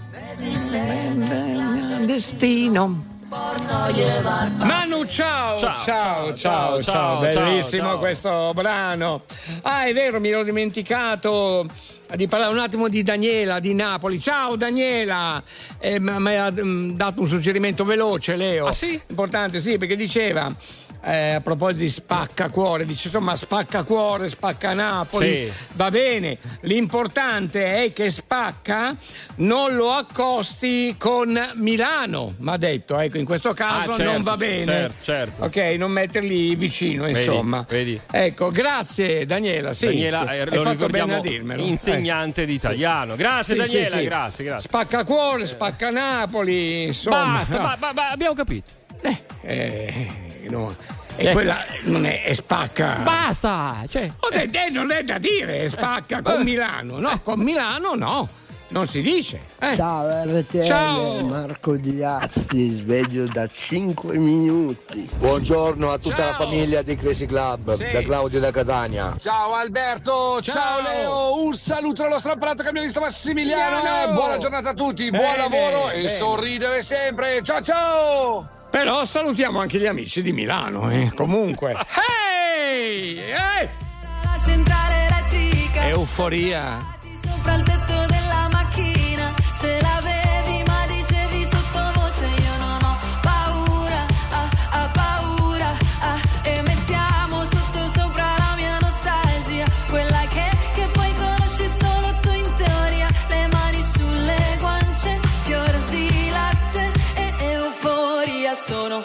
S35: destino. Por no llevar
S1: Manu, ciao, ciao, ciao, ciao,
S2: ciao,
S1: bellissimo
S2: ciao.
S1: questo brano. Ah, è vero, mi ero dimenticato di parlare un attimo di Daniela di Napoli. Ciao Daniela, Eh, mi ha mm, dato un suggerimento veloce, Leo.
S2: Ah, sì?
S1: Importante, sì, perché diceva. Eh, a proposito di spacca cuore, dice insomma spacca cuore, spacca Napoli,
S2: Sì.
S1: va bene, l'importante è che spacca non lo accosti con Milano, mi ha detto, ecco in questo caso
S2: Ah, certo,
S1: non va bene.
S2: certo, certo.
S1: Ok, non metterli vicino,
S2: Vedi,
S1: insomma.
S2: vedi.
S1: Ecco, grazie Daniela. Sì,
S2: Daniela, eh, lo ricordiamo,
S1: a dirmelo.
S2: insegnante di italiano. Grazie
S1: Sì,
S2: Daniela,
S1: sì,
S2: grazie, grazie.
S1: Spacca cuore, spacca Napoli, insomma.
S2: Basta, ma- ma- ma abbiamo capito.
S1: Eh, no. E
S2: Eh.
S1: quella non è, è spacca.
S2: Basta, cioè.
S1: Ho detto, eh, non è da dire, è spacca con
S2: Eh.
S1: Milano. No, con Milano no, non si dice. eh.
S36: Ciao RTL,
S1: Ciao.
S36: Marco Diazzi, sveglio da 5 minuti.
S37: Buongiorno a tutta la famiglia di Crazy Club,
S1: Sì.
S37: da Claudio da Catania.
S10: Ciao Alberto, ciao,
S1: Ciao.
S10: Leo, un saluto allo strampalato camionista Massimiliano e buona giornata a tutti,
S1: Bene,
S10: buon lavoro e
S1: bene.
S10: sorridere sempre. Ciao ciao!
S1: Però salutiamo anche gli amici di Milano, eh, comunque. [laughs]
S13: Centrale elettrica
S1: Euforia.
S13: sopra il tetto della sono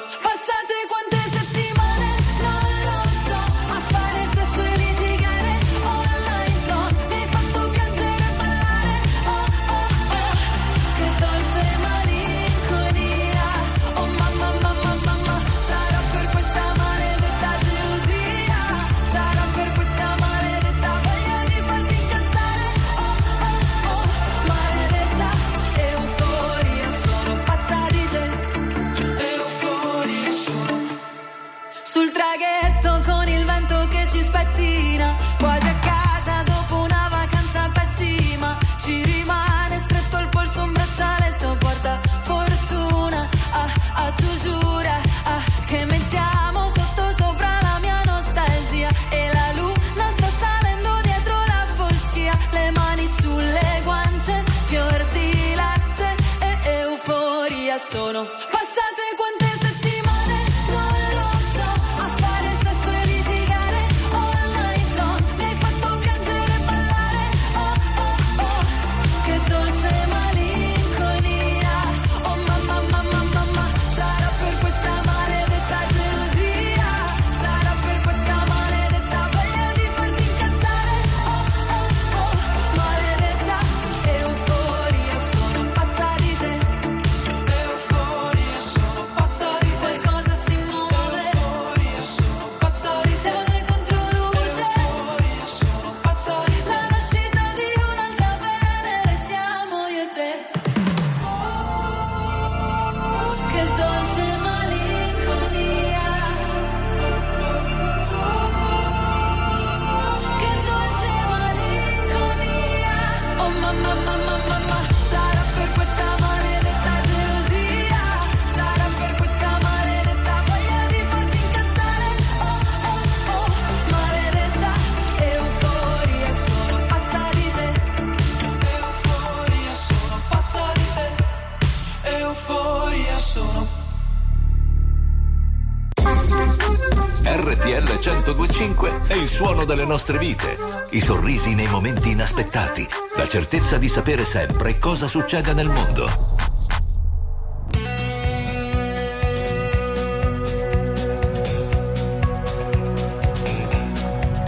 S19: suono delle nostre vite, i sorrisi nei momenti inaspettati, la certezza di sapere sempre cosa succede nel mondo.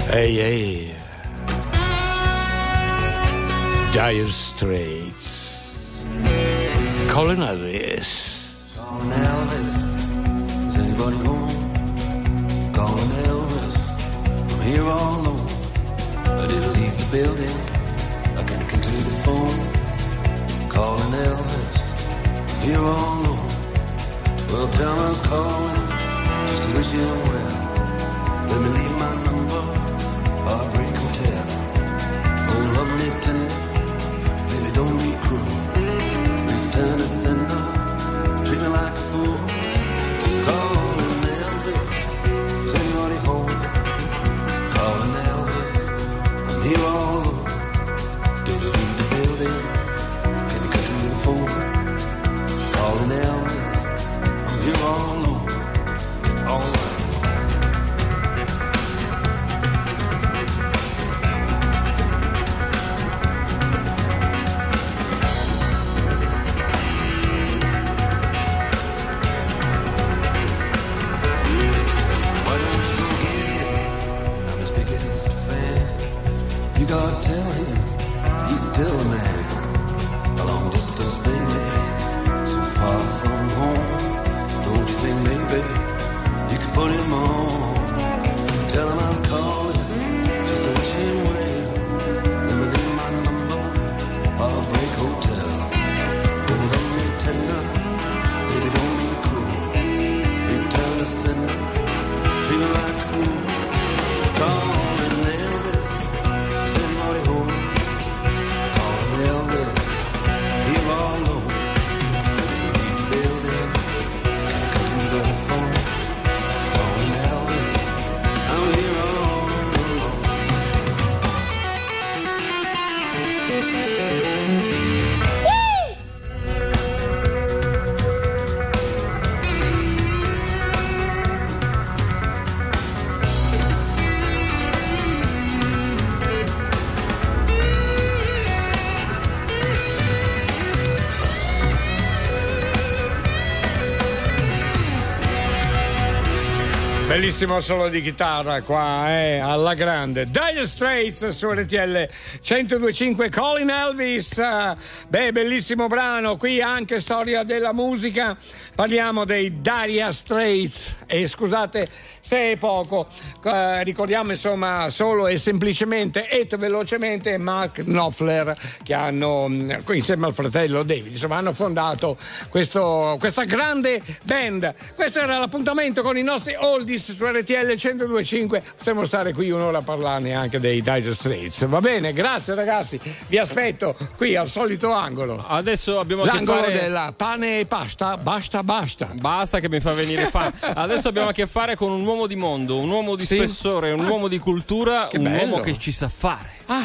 S1: Ehi, ehi. Dire Straits. Colin Elvis. Bellissimo solo di chitarra qua, eh, alla grande. Dire Straits su RTL 1025 Colin Elvis. eh, Beh, bellissimo brano, qui anche storia della musica. Parliamo dei Dire Straits e scusate se è poco, eh, ricordiamo insomma solo e semplicemente e velocemente Mark Knopfler che hanno mh, insieme al fratello David, insomma hanno fondato questo- questa grande band. Questo era l'appuntamento con i nostri oldies su RTL 1025. Possiamo stare qui un'ora a parlarne anche dei Dire Straits. Va bene, grazie ragazzi. Vi aspetto qui al solito angolo.
S2: Adesso abbiamo a che
S1: L'angolo
S2: fare-
S1: della pane e pasta, basta, basta.
S2: Basta che mi fa venire fame. Adesso abbiamo a che fare con un uomo di mondo, un uomo di
S1: Sì?
S2: spessore, un
S1: Ah.
S2: uomo di cultura, un
S1: bello.
S2: uomo che ci sa fare.
S1: Ah,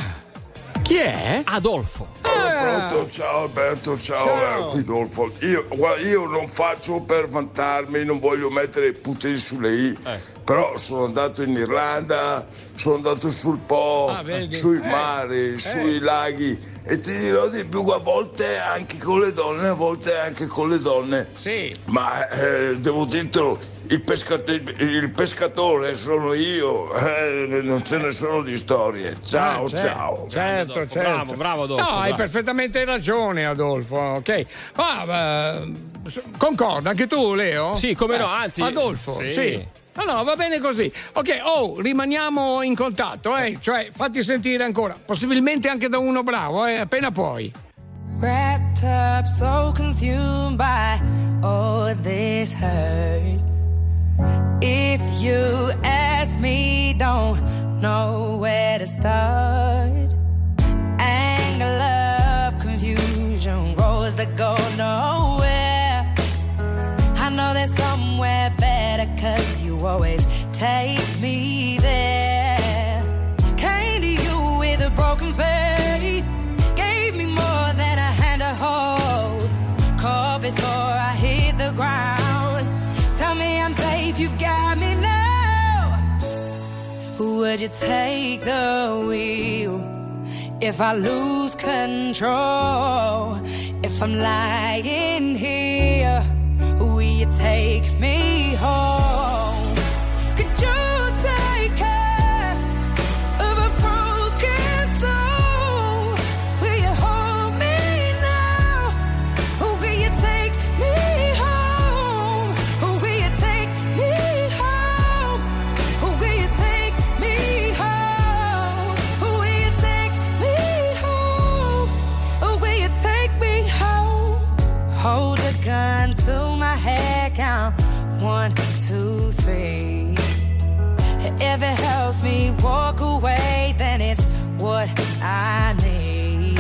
S1: chi è?
S2: Adolfo.
S38: Pronto, ciao Alberto, ciao,
S1: Ciao.
S38: eh, qui Dolfo. Io, io non faccio per vantarmi, non voglio mettere puntini sulle i, però sono andato in Irlanda, sono andato sul Po,
S1: Ah,
S38: sui
S1: Eh,
S38: mari, sui laghi e ti dirò di più a volte anche con le donne, a volte anche con le donne.
S1: Sì.
S38: Ma eh, devo dirtelo, il, pescat- il pescatore sono io, eh, non ce ne sono di storie. Ciao,
S1: Ah,
S38: ciao.
S1: Certo,
S2: Adolfo,
S1: certo.
S2: bravo, bravo Adolfo,
S1: No, hai
S2: bravo.
S1: perfettamente ragione, Adolfo. Ok. Ma eh, concorda anche tu, Leo?
S2: Sì, come no,
S1: Eh,
S2: anzi-
S1: Adolfo,
S2: sì.
S1: sì. No, no, va bene così. Ok, oh, rimaniamo in contatto, eh? Cioè, fatti sentire ancora. Possibilmente anche da uno bravo, eh? Appena puoi.
S39: Wrapped up, so consumed by all this hurt. If you ask me, don't know where to start. Anger, love, confusion, roads that go nowhere. I know there's somewhere better, cause you always take me Would you take the wheel if I lose control? If I'm lying here, will you take me home? If it helps me walk away, then it's what I need.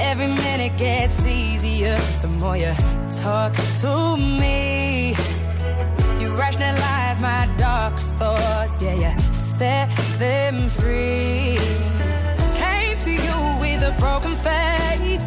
S39: Every minute gets easier the more you talk to me. You rationalize my darkest thoughts, yeah, you set them free. Came to you with a broken faith,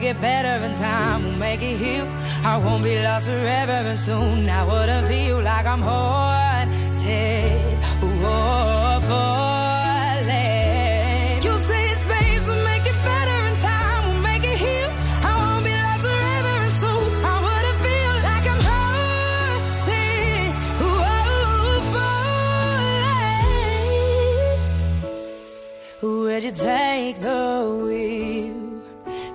S39: make it better and time will make it heal. I won't be lost forever and soon I wouldn't feel like I'm haunted or falling. You say space will make it better time will make it heal. I won't be lost forever and soon I wouldn't feel like I'm haunted falling. Would you take the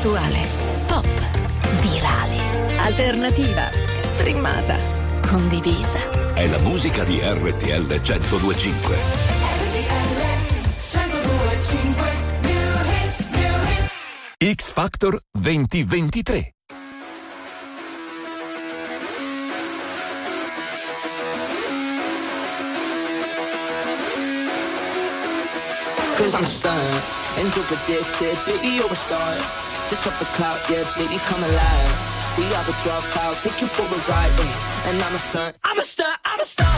S40: Attuale, pop, virale, alternativa, streamata, condivisa.
S19: È la musica di RTL 1025. X Factor 2023.
S41: Cause I'm stunned and you're addicted, baby, you're a star. Just drop the clout, yeah, baby, come alive. We are the dropouts, take you for a ride, eh, and I'm a stunt. I'm a stunt, I'm a stunt.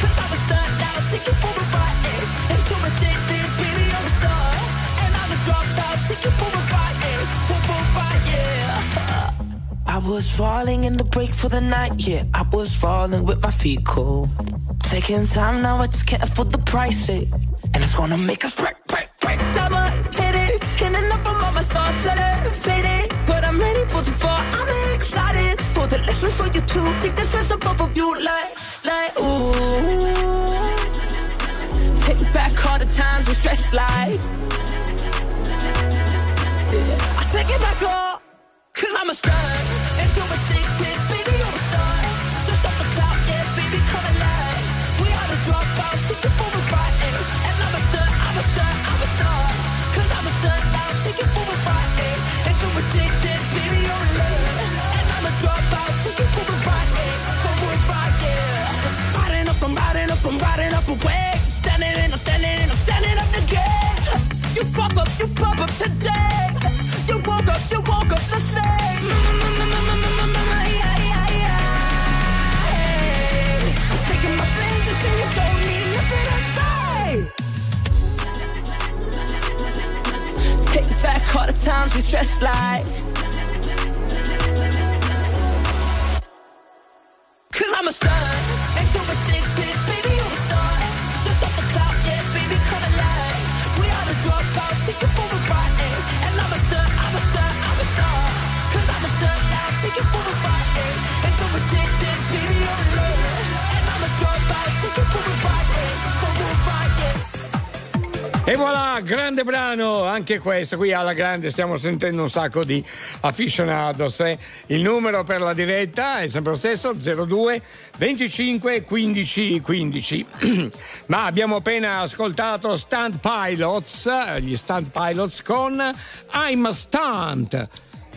S41: Cause I'm a stunt now, take you for a ride, eh, and you're addicted, baby, you're a star. And I'm a dropout, take you for a ride, eh, for a ride, yeah. I was falling in the break for the night, yeah. I was falling with my feet cold. Taking time now, I just can't afford the price, eh. And it's gonna make us break, break, break. Double for the fall, I'm excited for the lessons for you too. Take the stress off of you, like, like, ooh. Take back all the times we stressed like. I take it back all, cause I'm a star. And you're addicted, times we stressed like.
S1: E voilà, grande brano, anche questo qui alla grande, stiamo sentendo un sacco di aficionados. Eh? Il numero per la diretta è sempre lo stesso, 02 25 15 15. Ma abbiamo appena ascoltato Stunt Pilots, eh, gli Stunt Pilots con I'm a Stunt.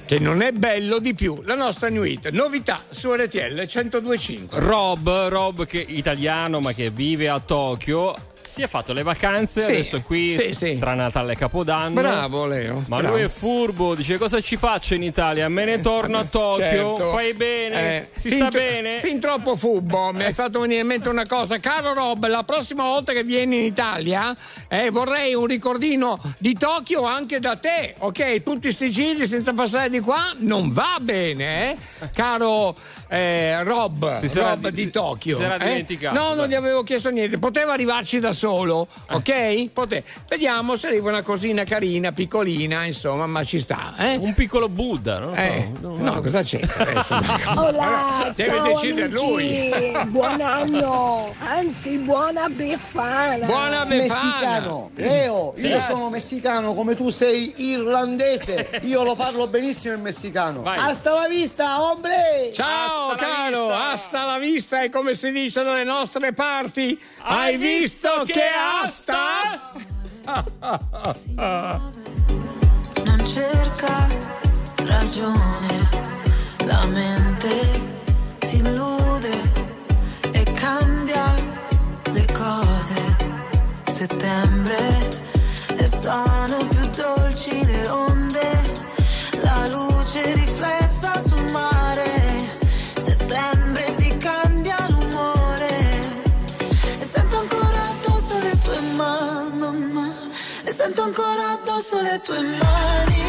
S1: Che non è bello di più, la nostra new hit, novità su RTL 1025.
S2: Rob, Rob che italiano ma che vive a Tokyo. Si è fatto le vacanze,
S1: Sì,
S2: adesso qui
S1: sì, sì.
S2: tra Natale e Capodanno.
S1: Bravo Leo.
S2: Ma
S1: bravo.
S2: lui è furbo, dice cosa ci faccio in Italia? Me ne torno a [laughs] Tokyo,
S1: Certo.
S2: fai bene,
S1: Eh,
S2: si sta
S1: tro-
S2: bene.
S1: Fin troppo fubbo, mi hai fatto venire in mente una cosa. Caro Rob, la prossima volta che vieni in Italia eh, vorrei un ricordino di Tokyo anche da te, ok? Tutti sti giri senza passare di qua non va bene, eh? Caro eh, Rob, Rob
S2: di-
S1: di Tokyo.
S2: si sarà
S1: eh?
S2: dimenticato,
S1: No, non gli avevo chiesto niente, poteva arrivarci da solo, ok? Pote- Vediamo se arriva una cosina carina, piccolina, insomma, ma ci sta, eh?
S2: Un piccolo Buddha, no?
S1: Eh, no, cosa c'è? [laughs]
S42: Hola,
S1: Deve
S42: ciao
S1: decidere
S42: amici,
S1: lui.
S42: buon anno, anzi buona befana.
S1: Buona
S10: Messicano, Leo,
S1: Sì.
S10: io sono messicano come tu sei irlandese, io lo parlo benissimo il messicano.
S1: Vai.
S10: Hasta la vista, hombre!
S1: Ciao caro, hasta la vista è come si dice dalle nostre parti. Hai, visto, che asta? [laughs]
S13: non cerca ragione, la mente si illude e cambia le cose. Settembre e sono più dolci le onde, sento ancora addosso le tue mani.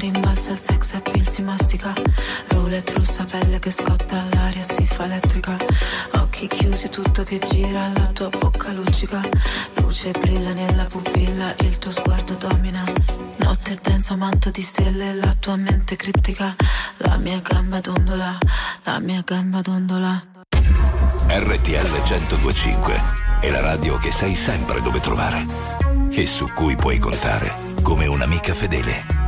S13: Rimbalza il sex appeal si mastica. Roulette russa, pelle che scotta all'aria si fa elettrica. Occhi chiusi, tutto che gira, la tua bocca luccica. Luce brilla nella pupilla, il tuo sguardo domina. Notte densa, manto di stelle, la tua mente criptica. La mia gamba dondola, la mia gamba dondola.
S19: RTL 1025 è la radio che sai sempre dove trovare e su cui puoi contare come un'amica fedele.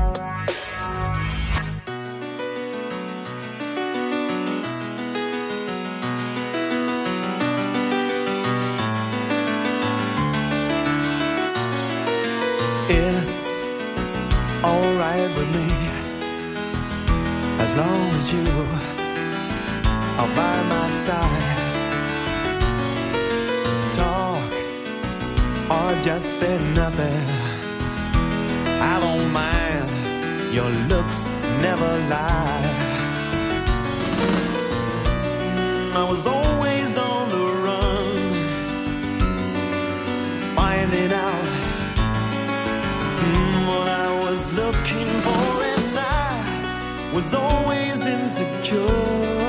S25: Are by my side. Talk or just say nothing. I don't mind. Your looks never lie. I was always on the run, finding out mm, what I was looking for, and I was always insecure.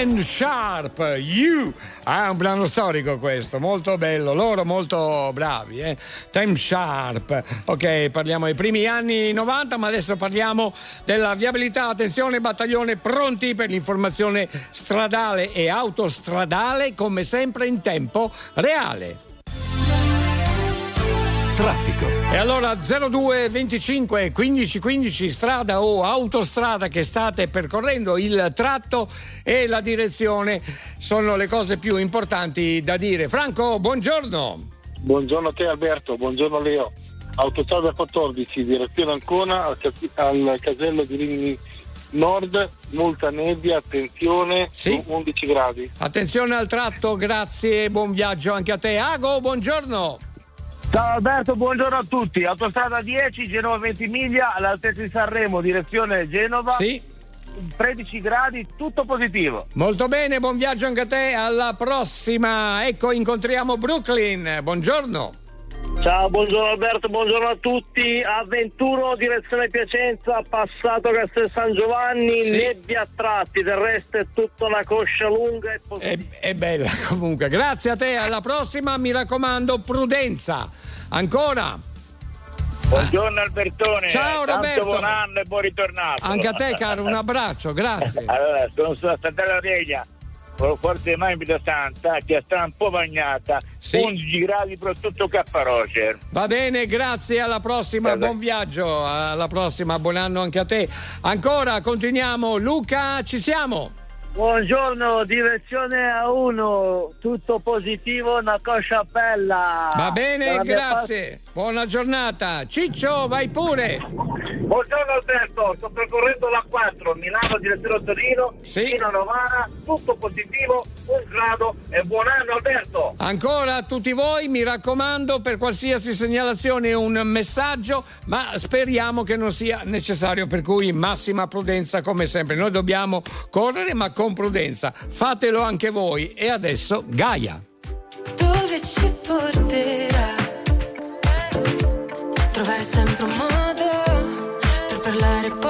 S1: Stand Sharp, You. Ah, un brano storico questo, molto bello, loro molto bravi. Eh? Time Sharp, ok, parliamo dei primi anni 90, ma adesso parliamo della viabilità. Attenzione, battaglione pronti per l'informazione stradale e autostradale, come sempre in tempo reale.
S43: Traffico.
S1: E allora 02 25 15 15 strada o autostrada che state percorrendo, il tratto e la direzione sono le cose più importanti da dire. Franco, buongiorno.
S33: Buongiorno a te Alberto, buongiorno Leo. Autostrada 14, direzione Ancona al, ca- al casello di Rimini Nord, molta nebbia, attenzione, 11 gradi.
S1: Attenzione al tratto, grazie, buon viaggio anche a te. Ago, buongiorno.
S14: Ciao Alberto, buongiorno a tutti. Autostrada 10, Genova 20 miglia, all'altezza di Sanremo, direzione Genova.
S1: Sì.
S14: 13 gradi, tutto positivo.
S1: Molto bene, buon viaggio anche a te. Alla prossima. Ecco, incontriamo Brooklyn. Buongiorno.
S14: Ciao, buongiorno Alberto, buongiorno a tutti. A21 direzione Piacenza, passato Castel San Giovanni,
S1: Sì.
S14: nebbia a tratti, del resto è tutta una coscia lunga e
S1: È, è bella [laughs] comunque. Grazie a te, alla prossima. Mi raccomando, prudenza. Ancora.
S44: Buongiorno Albertone.
S1: Ciao,
S44: Tanto
S1: Roberto.
S44: buon anno e buon ritornato.
S1: Anche a te, caro, un abbraccio, grazie. [laughs]
S44: Allora, sono sulla statale Reglia, forse mai da Santa, che sta un po' bagnata, 11 gradi per tutto Capparocer.
S1: Va bene, grazie, alla prossima, buon viaggio, alla prossima, buon anno anche a te. Ancora, continuiamo. Luca, ci siamo?
S32: Buongiorno, direzione a 1, tutto positivo, una coscia bella.
S1: Va bene,
S32: Dalla
S1: grazie. Buona giornata. Ciccio, vai pure.
S45: Buongiorno Alberto, sto percorrendo la 4, Milano direzione Torino, fino a Novara, tutto positivo, un grado e buon anno Alberto!
S1: Ancora a tutti voi, mi raccomando, per qualsiasi segnalazione un messaggio, ma speriamo che non sia necessario, per cui massima prudenza come sempre. Noi dobbiamo correre, ma con prudenza. Fatelo anche voi. E adesso Gaia.
S18: Dove ci porterà? Trovare sempre un modo per parlare poco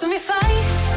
S18: Tu mi fai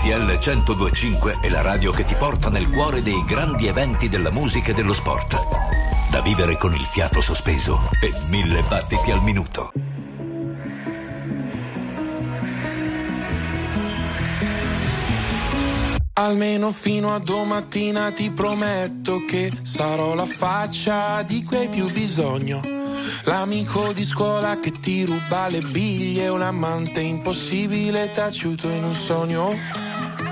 S19: RTL 1025 è la radio che ti porta nel cuore dei grandi eventi della musica e dello sport. Da vivere con il fiato sospeso e mille battiti al minuto.
S29: Almeno fino a domattina ti prometto che sarò la faccia di cui hai più bisogno. L'amico di scuola che ti ruba le biglie, un amante impossibile taciuto in un sogno.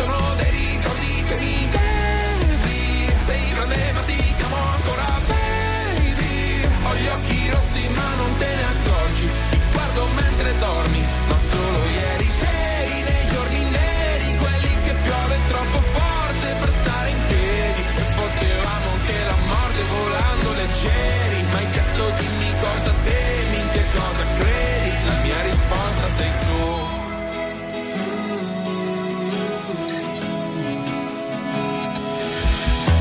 S29: Sono dei ricordi che mi devi. Sei grande ma ancora baby. Ho gli occhi rossi ma non te ne accorgi.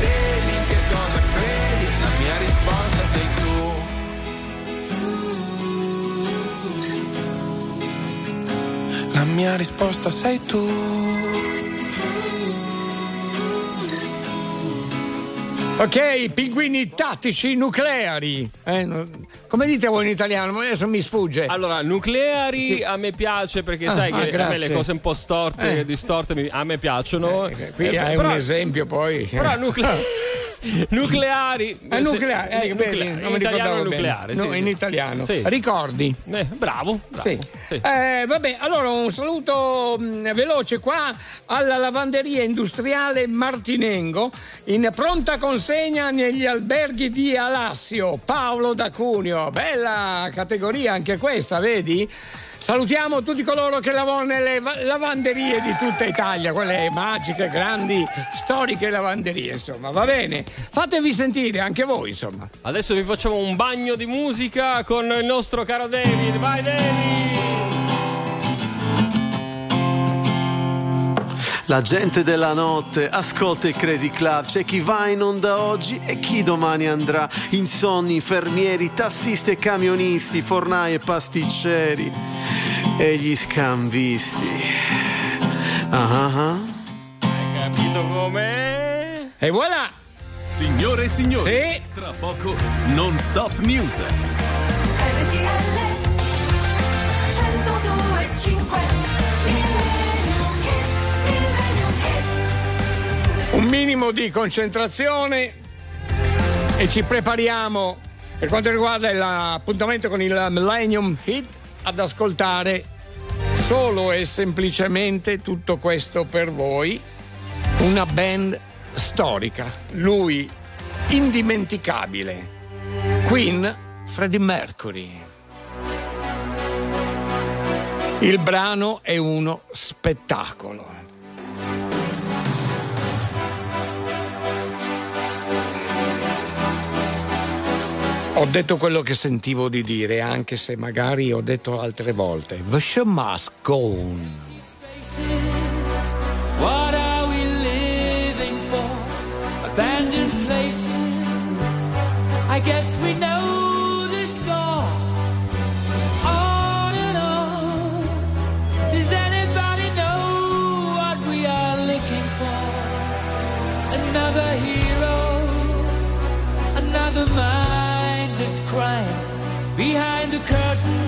S29: temi, in che cosa credi La mia risposta sei tu. La mia risposta sei tu
S1: Ok, pinguini tattici nucleari. Eh, no- come dite voi in italiano? Adesso mi sfugge.
S2: Allora, nucleari
S1: Sì.
S2: a me piace perché
S1: Ah,
S2: sai
S1: ah,
S2: che a me le cose un po' storte,
S1: Eh.
S2: distorte a me piacciono.
S1: Qui
S2: Eh,
S1: hai
S2: però-
S1: un esempio poi.
S2: Però nucle- [laughs] [laughs] nucleari.
S1: Eh, nucleari, eh, vedi,
S2: nucleari.
S1: non
S2: in italiano
S1: ricordavo bene.
S2: nucleare.
S1: No,
S2: sì,
S1: in
S2: sì.
S1: italiano.
S2: Sì.
S1: Ricordi?
S2: Eh, bravo, bravo.
S1: Eh, vabbè, allora un saluto mh, veloce qua alla lavanderia industriale Martinengo in pronta consegna negli alberghi di Alassio, Paolo da Cuneo. Bella categoria anche questa, vedi? Salutiamo tutti coloro che lavorano nelle va- lavanderie di tutta Italia, quelle magiche, grandi, storiche lavanderie, insomma, va bene. Fatevi sentire anche voi, insomma.
S2: Adesso vi facciamo un bagno di musica con il nostro caro David. Vai David!
S46: La gente della notte ascolta il Crazy Club, c'è chi va in onda oggi e chi domani andrà. Insonni, infermieri, tassisti e camionisti, fornai e pasticceri e gli scambisti. Ah ah ah.
S2: Hai capito com'è?
S1: E voilà!
S47: Signore e signori, tra poco non stop news.
S1: Un minimo di concentrazione e ci prepariamo per quanto riguarda l'appuntamento con il Millennium Hit ad ascoltare solo e semplicemente tutto questo per voi una band storica lui indimenticabile Queen Freddie Mercury. Il brano è uno spettacolo Ho detto quello che sentivo di dire, anche se magari ho detto altre volte. The show must go on.
S13: What are we living for? Abandoned places. I guess we know the score. On and on. Does anybody know what we are looking for? Another hero. Another crime. Behind the curtain.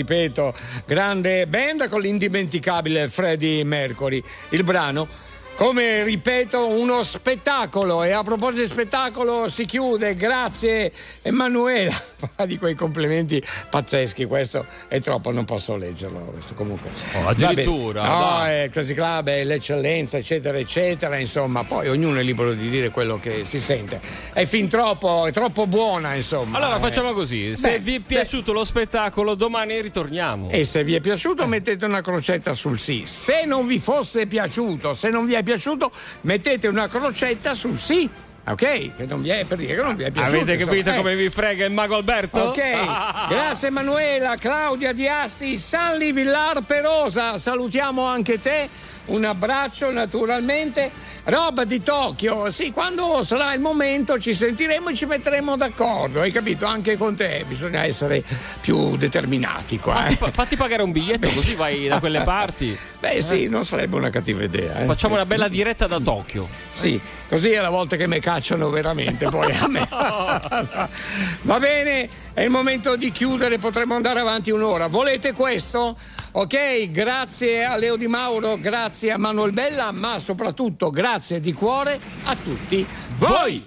S1: Ripeto, grande band con l'indimenticabile Freddie Mercury. Il brano, come ripeto, uno spettacolo. E a proposito di spettacolo si chiude, grazie Emanuela, di quei complimenti pazzeschi, questo è troppo, non posso leggerlo, questo comunque.
S2: Oh, addirittura,
S1: No, è il Classic Club, è l'eccellenza, eccetera, eccetera, insomma, poi ognuno è libero di dire quello che si sente. È fin troppo, è troppo buona, insomma.
S2: Allora
S1: eh.
S2: facciamo così, se
S1: Beh,
S2: vi è piaciuto lo spettacolo domani ritorniamo.
S1: E se vi è
S2: Eh.
S1: piaciuto mettete una crocetta sul sì. Se non vi fosse piaciuto, se non vi è piaciuto, mettete una crocetta sul sì. Ok? Che non vi è per dire che non vi è piaciuto.
S2: Avete capito
S1: insomma, eh.
S2: come vi frega il mago Alberto?
S1: Ok, [laughs] grazie Emanuela, Claudia Diasti, Sanli Villar Perosa, salutiamo anche te, un abbraccio naturalmente. Roba di Tokyo, sì, quando sarà il momento ci sentiremo e ci metteremo d'accordo, hai capito? Anche con te bisogna essere più determinati qua. eh.
S2: Fa- Fatti pagare un biglietto così vai da quelle [laughs] parti.
S1: Beh sì, non sarebbe una cattiva idea. eh.
S2: Facciamo una bella diretta da Tokyo.
S1: Sì, così è la volta che mi cacciano veramente poi a me. [laughs] Va bene, è il momento di chiudere, potremmo andare avanti un'ora. Volete questo? Ok, grazie a Leo Di Mauro, grazie a Manuel Bella, ma soprattutto grazie di cuore a tutti voi.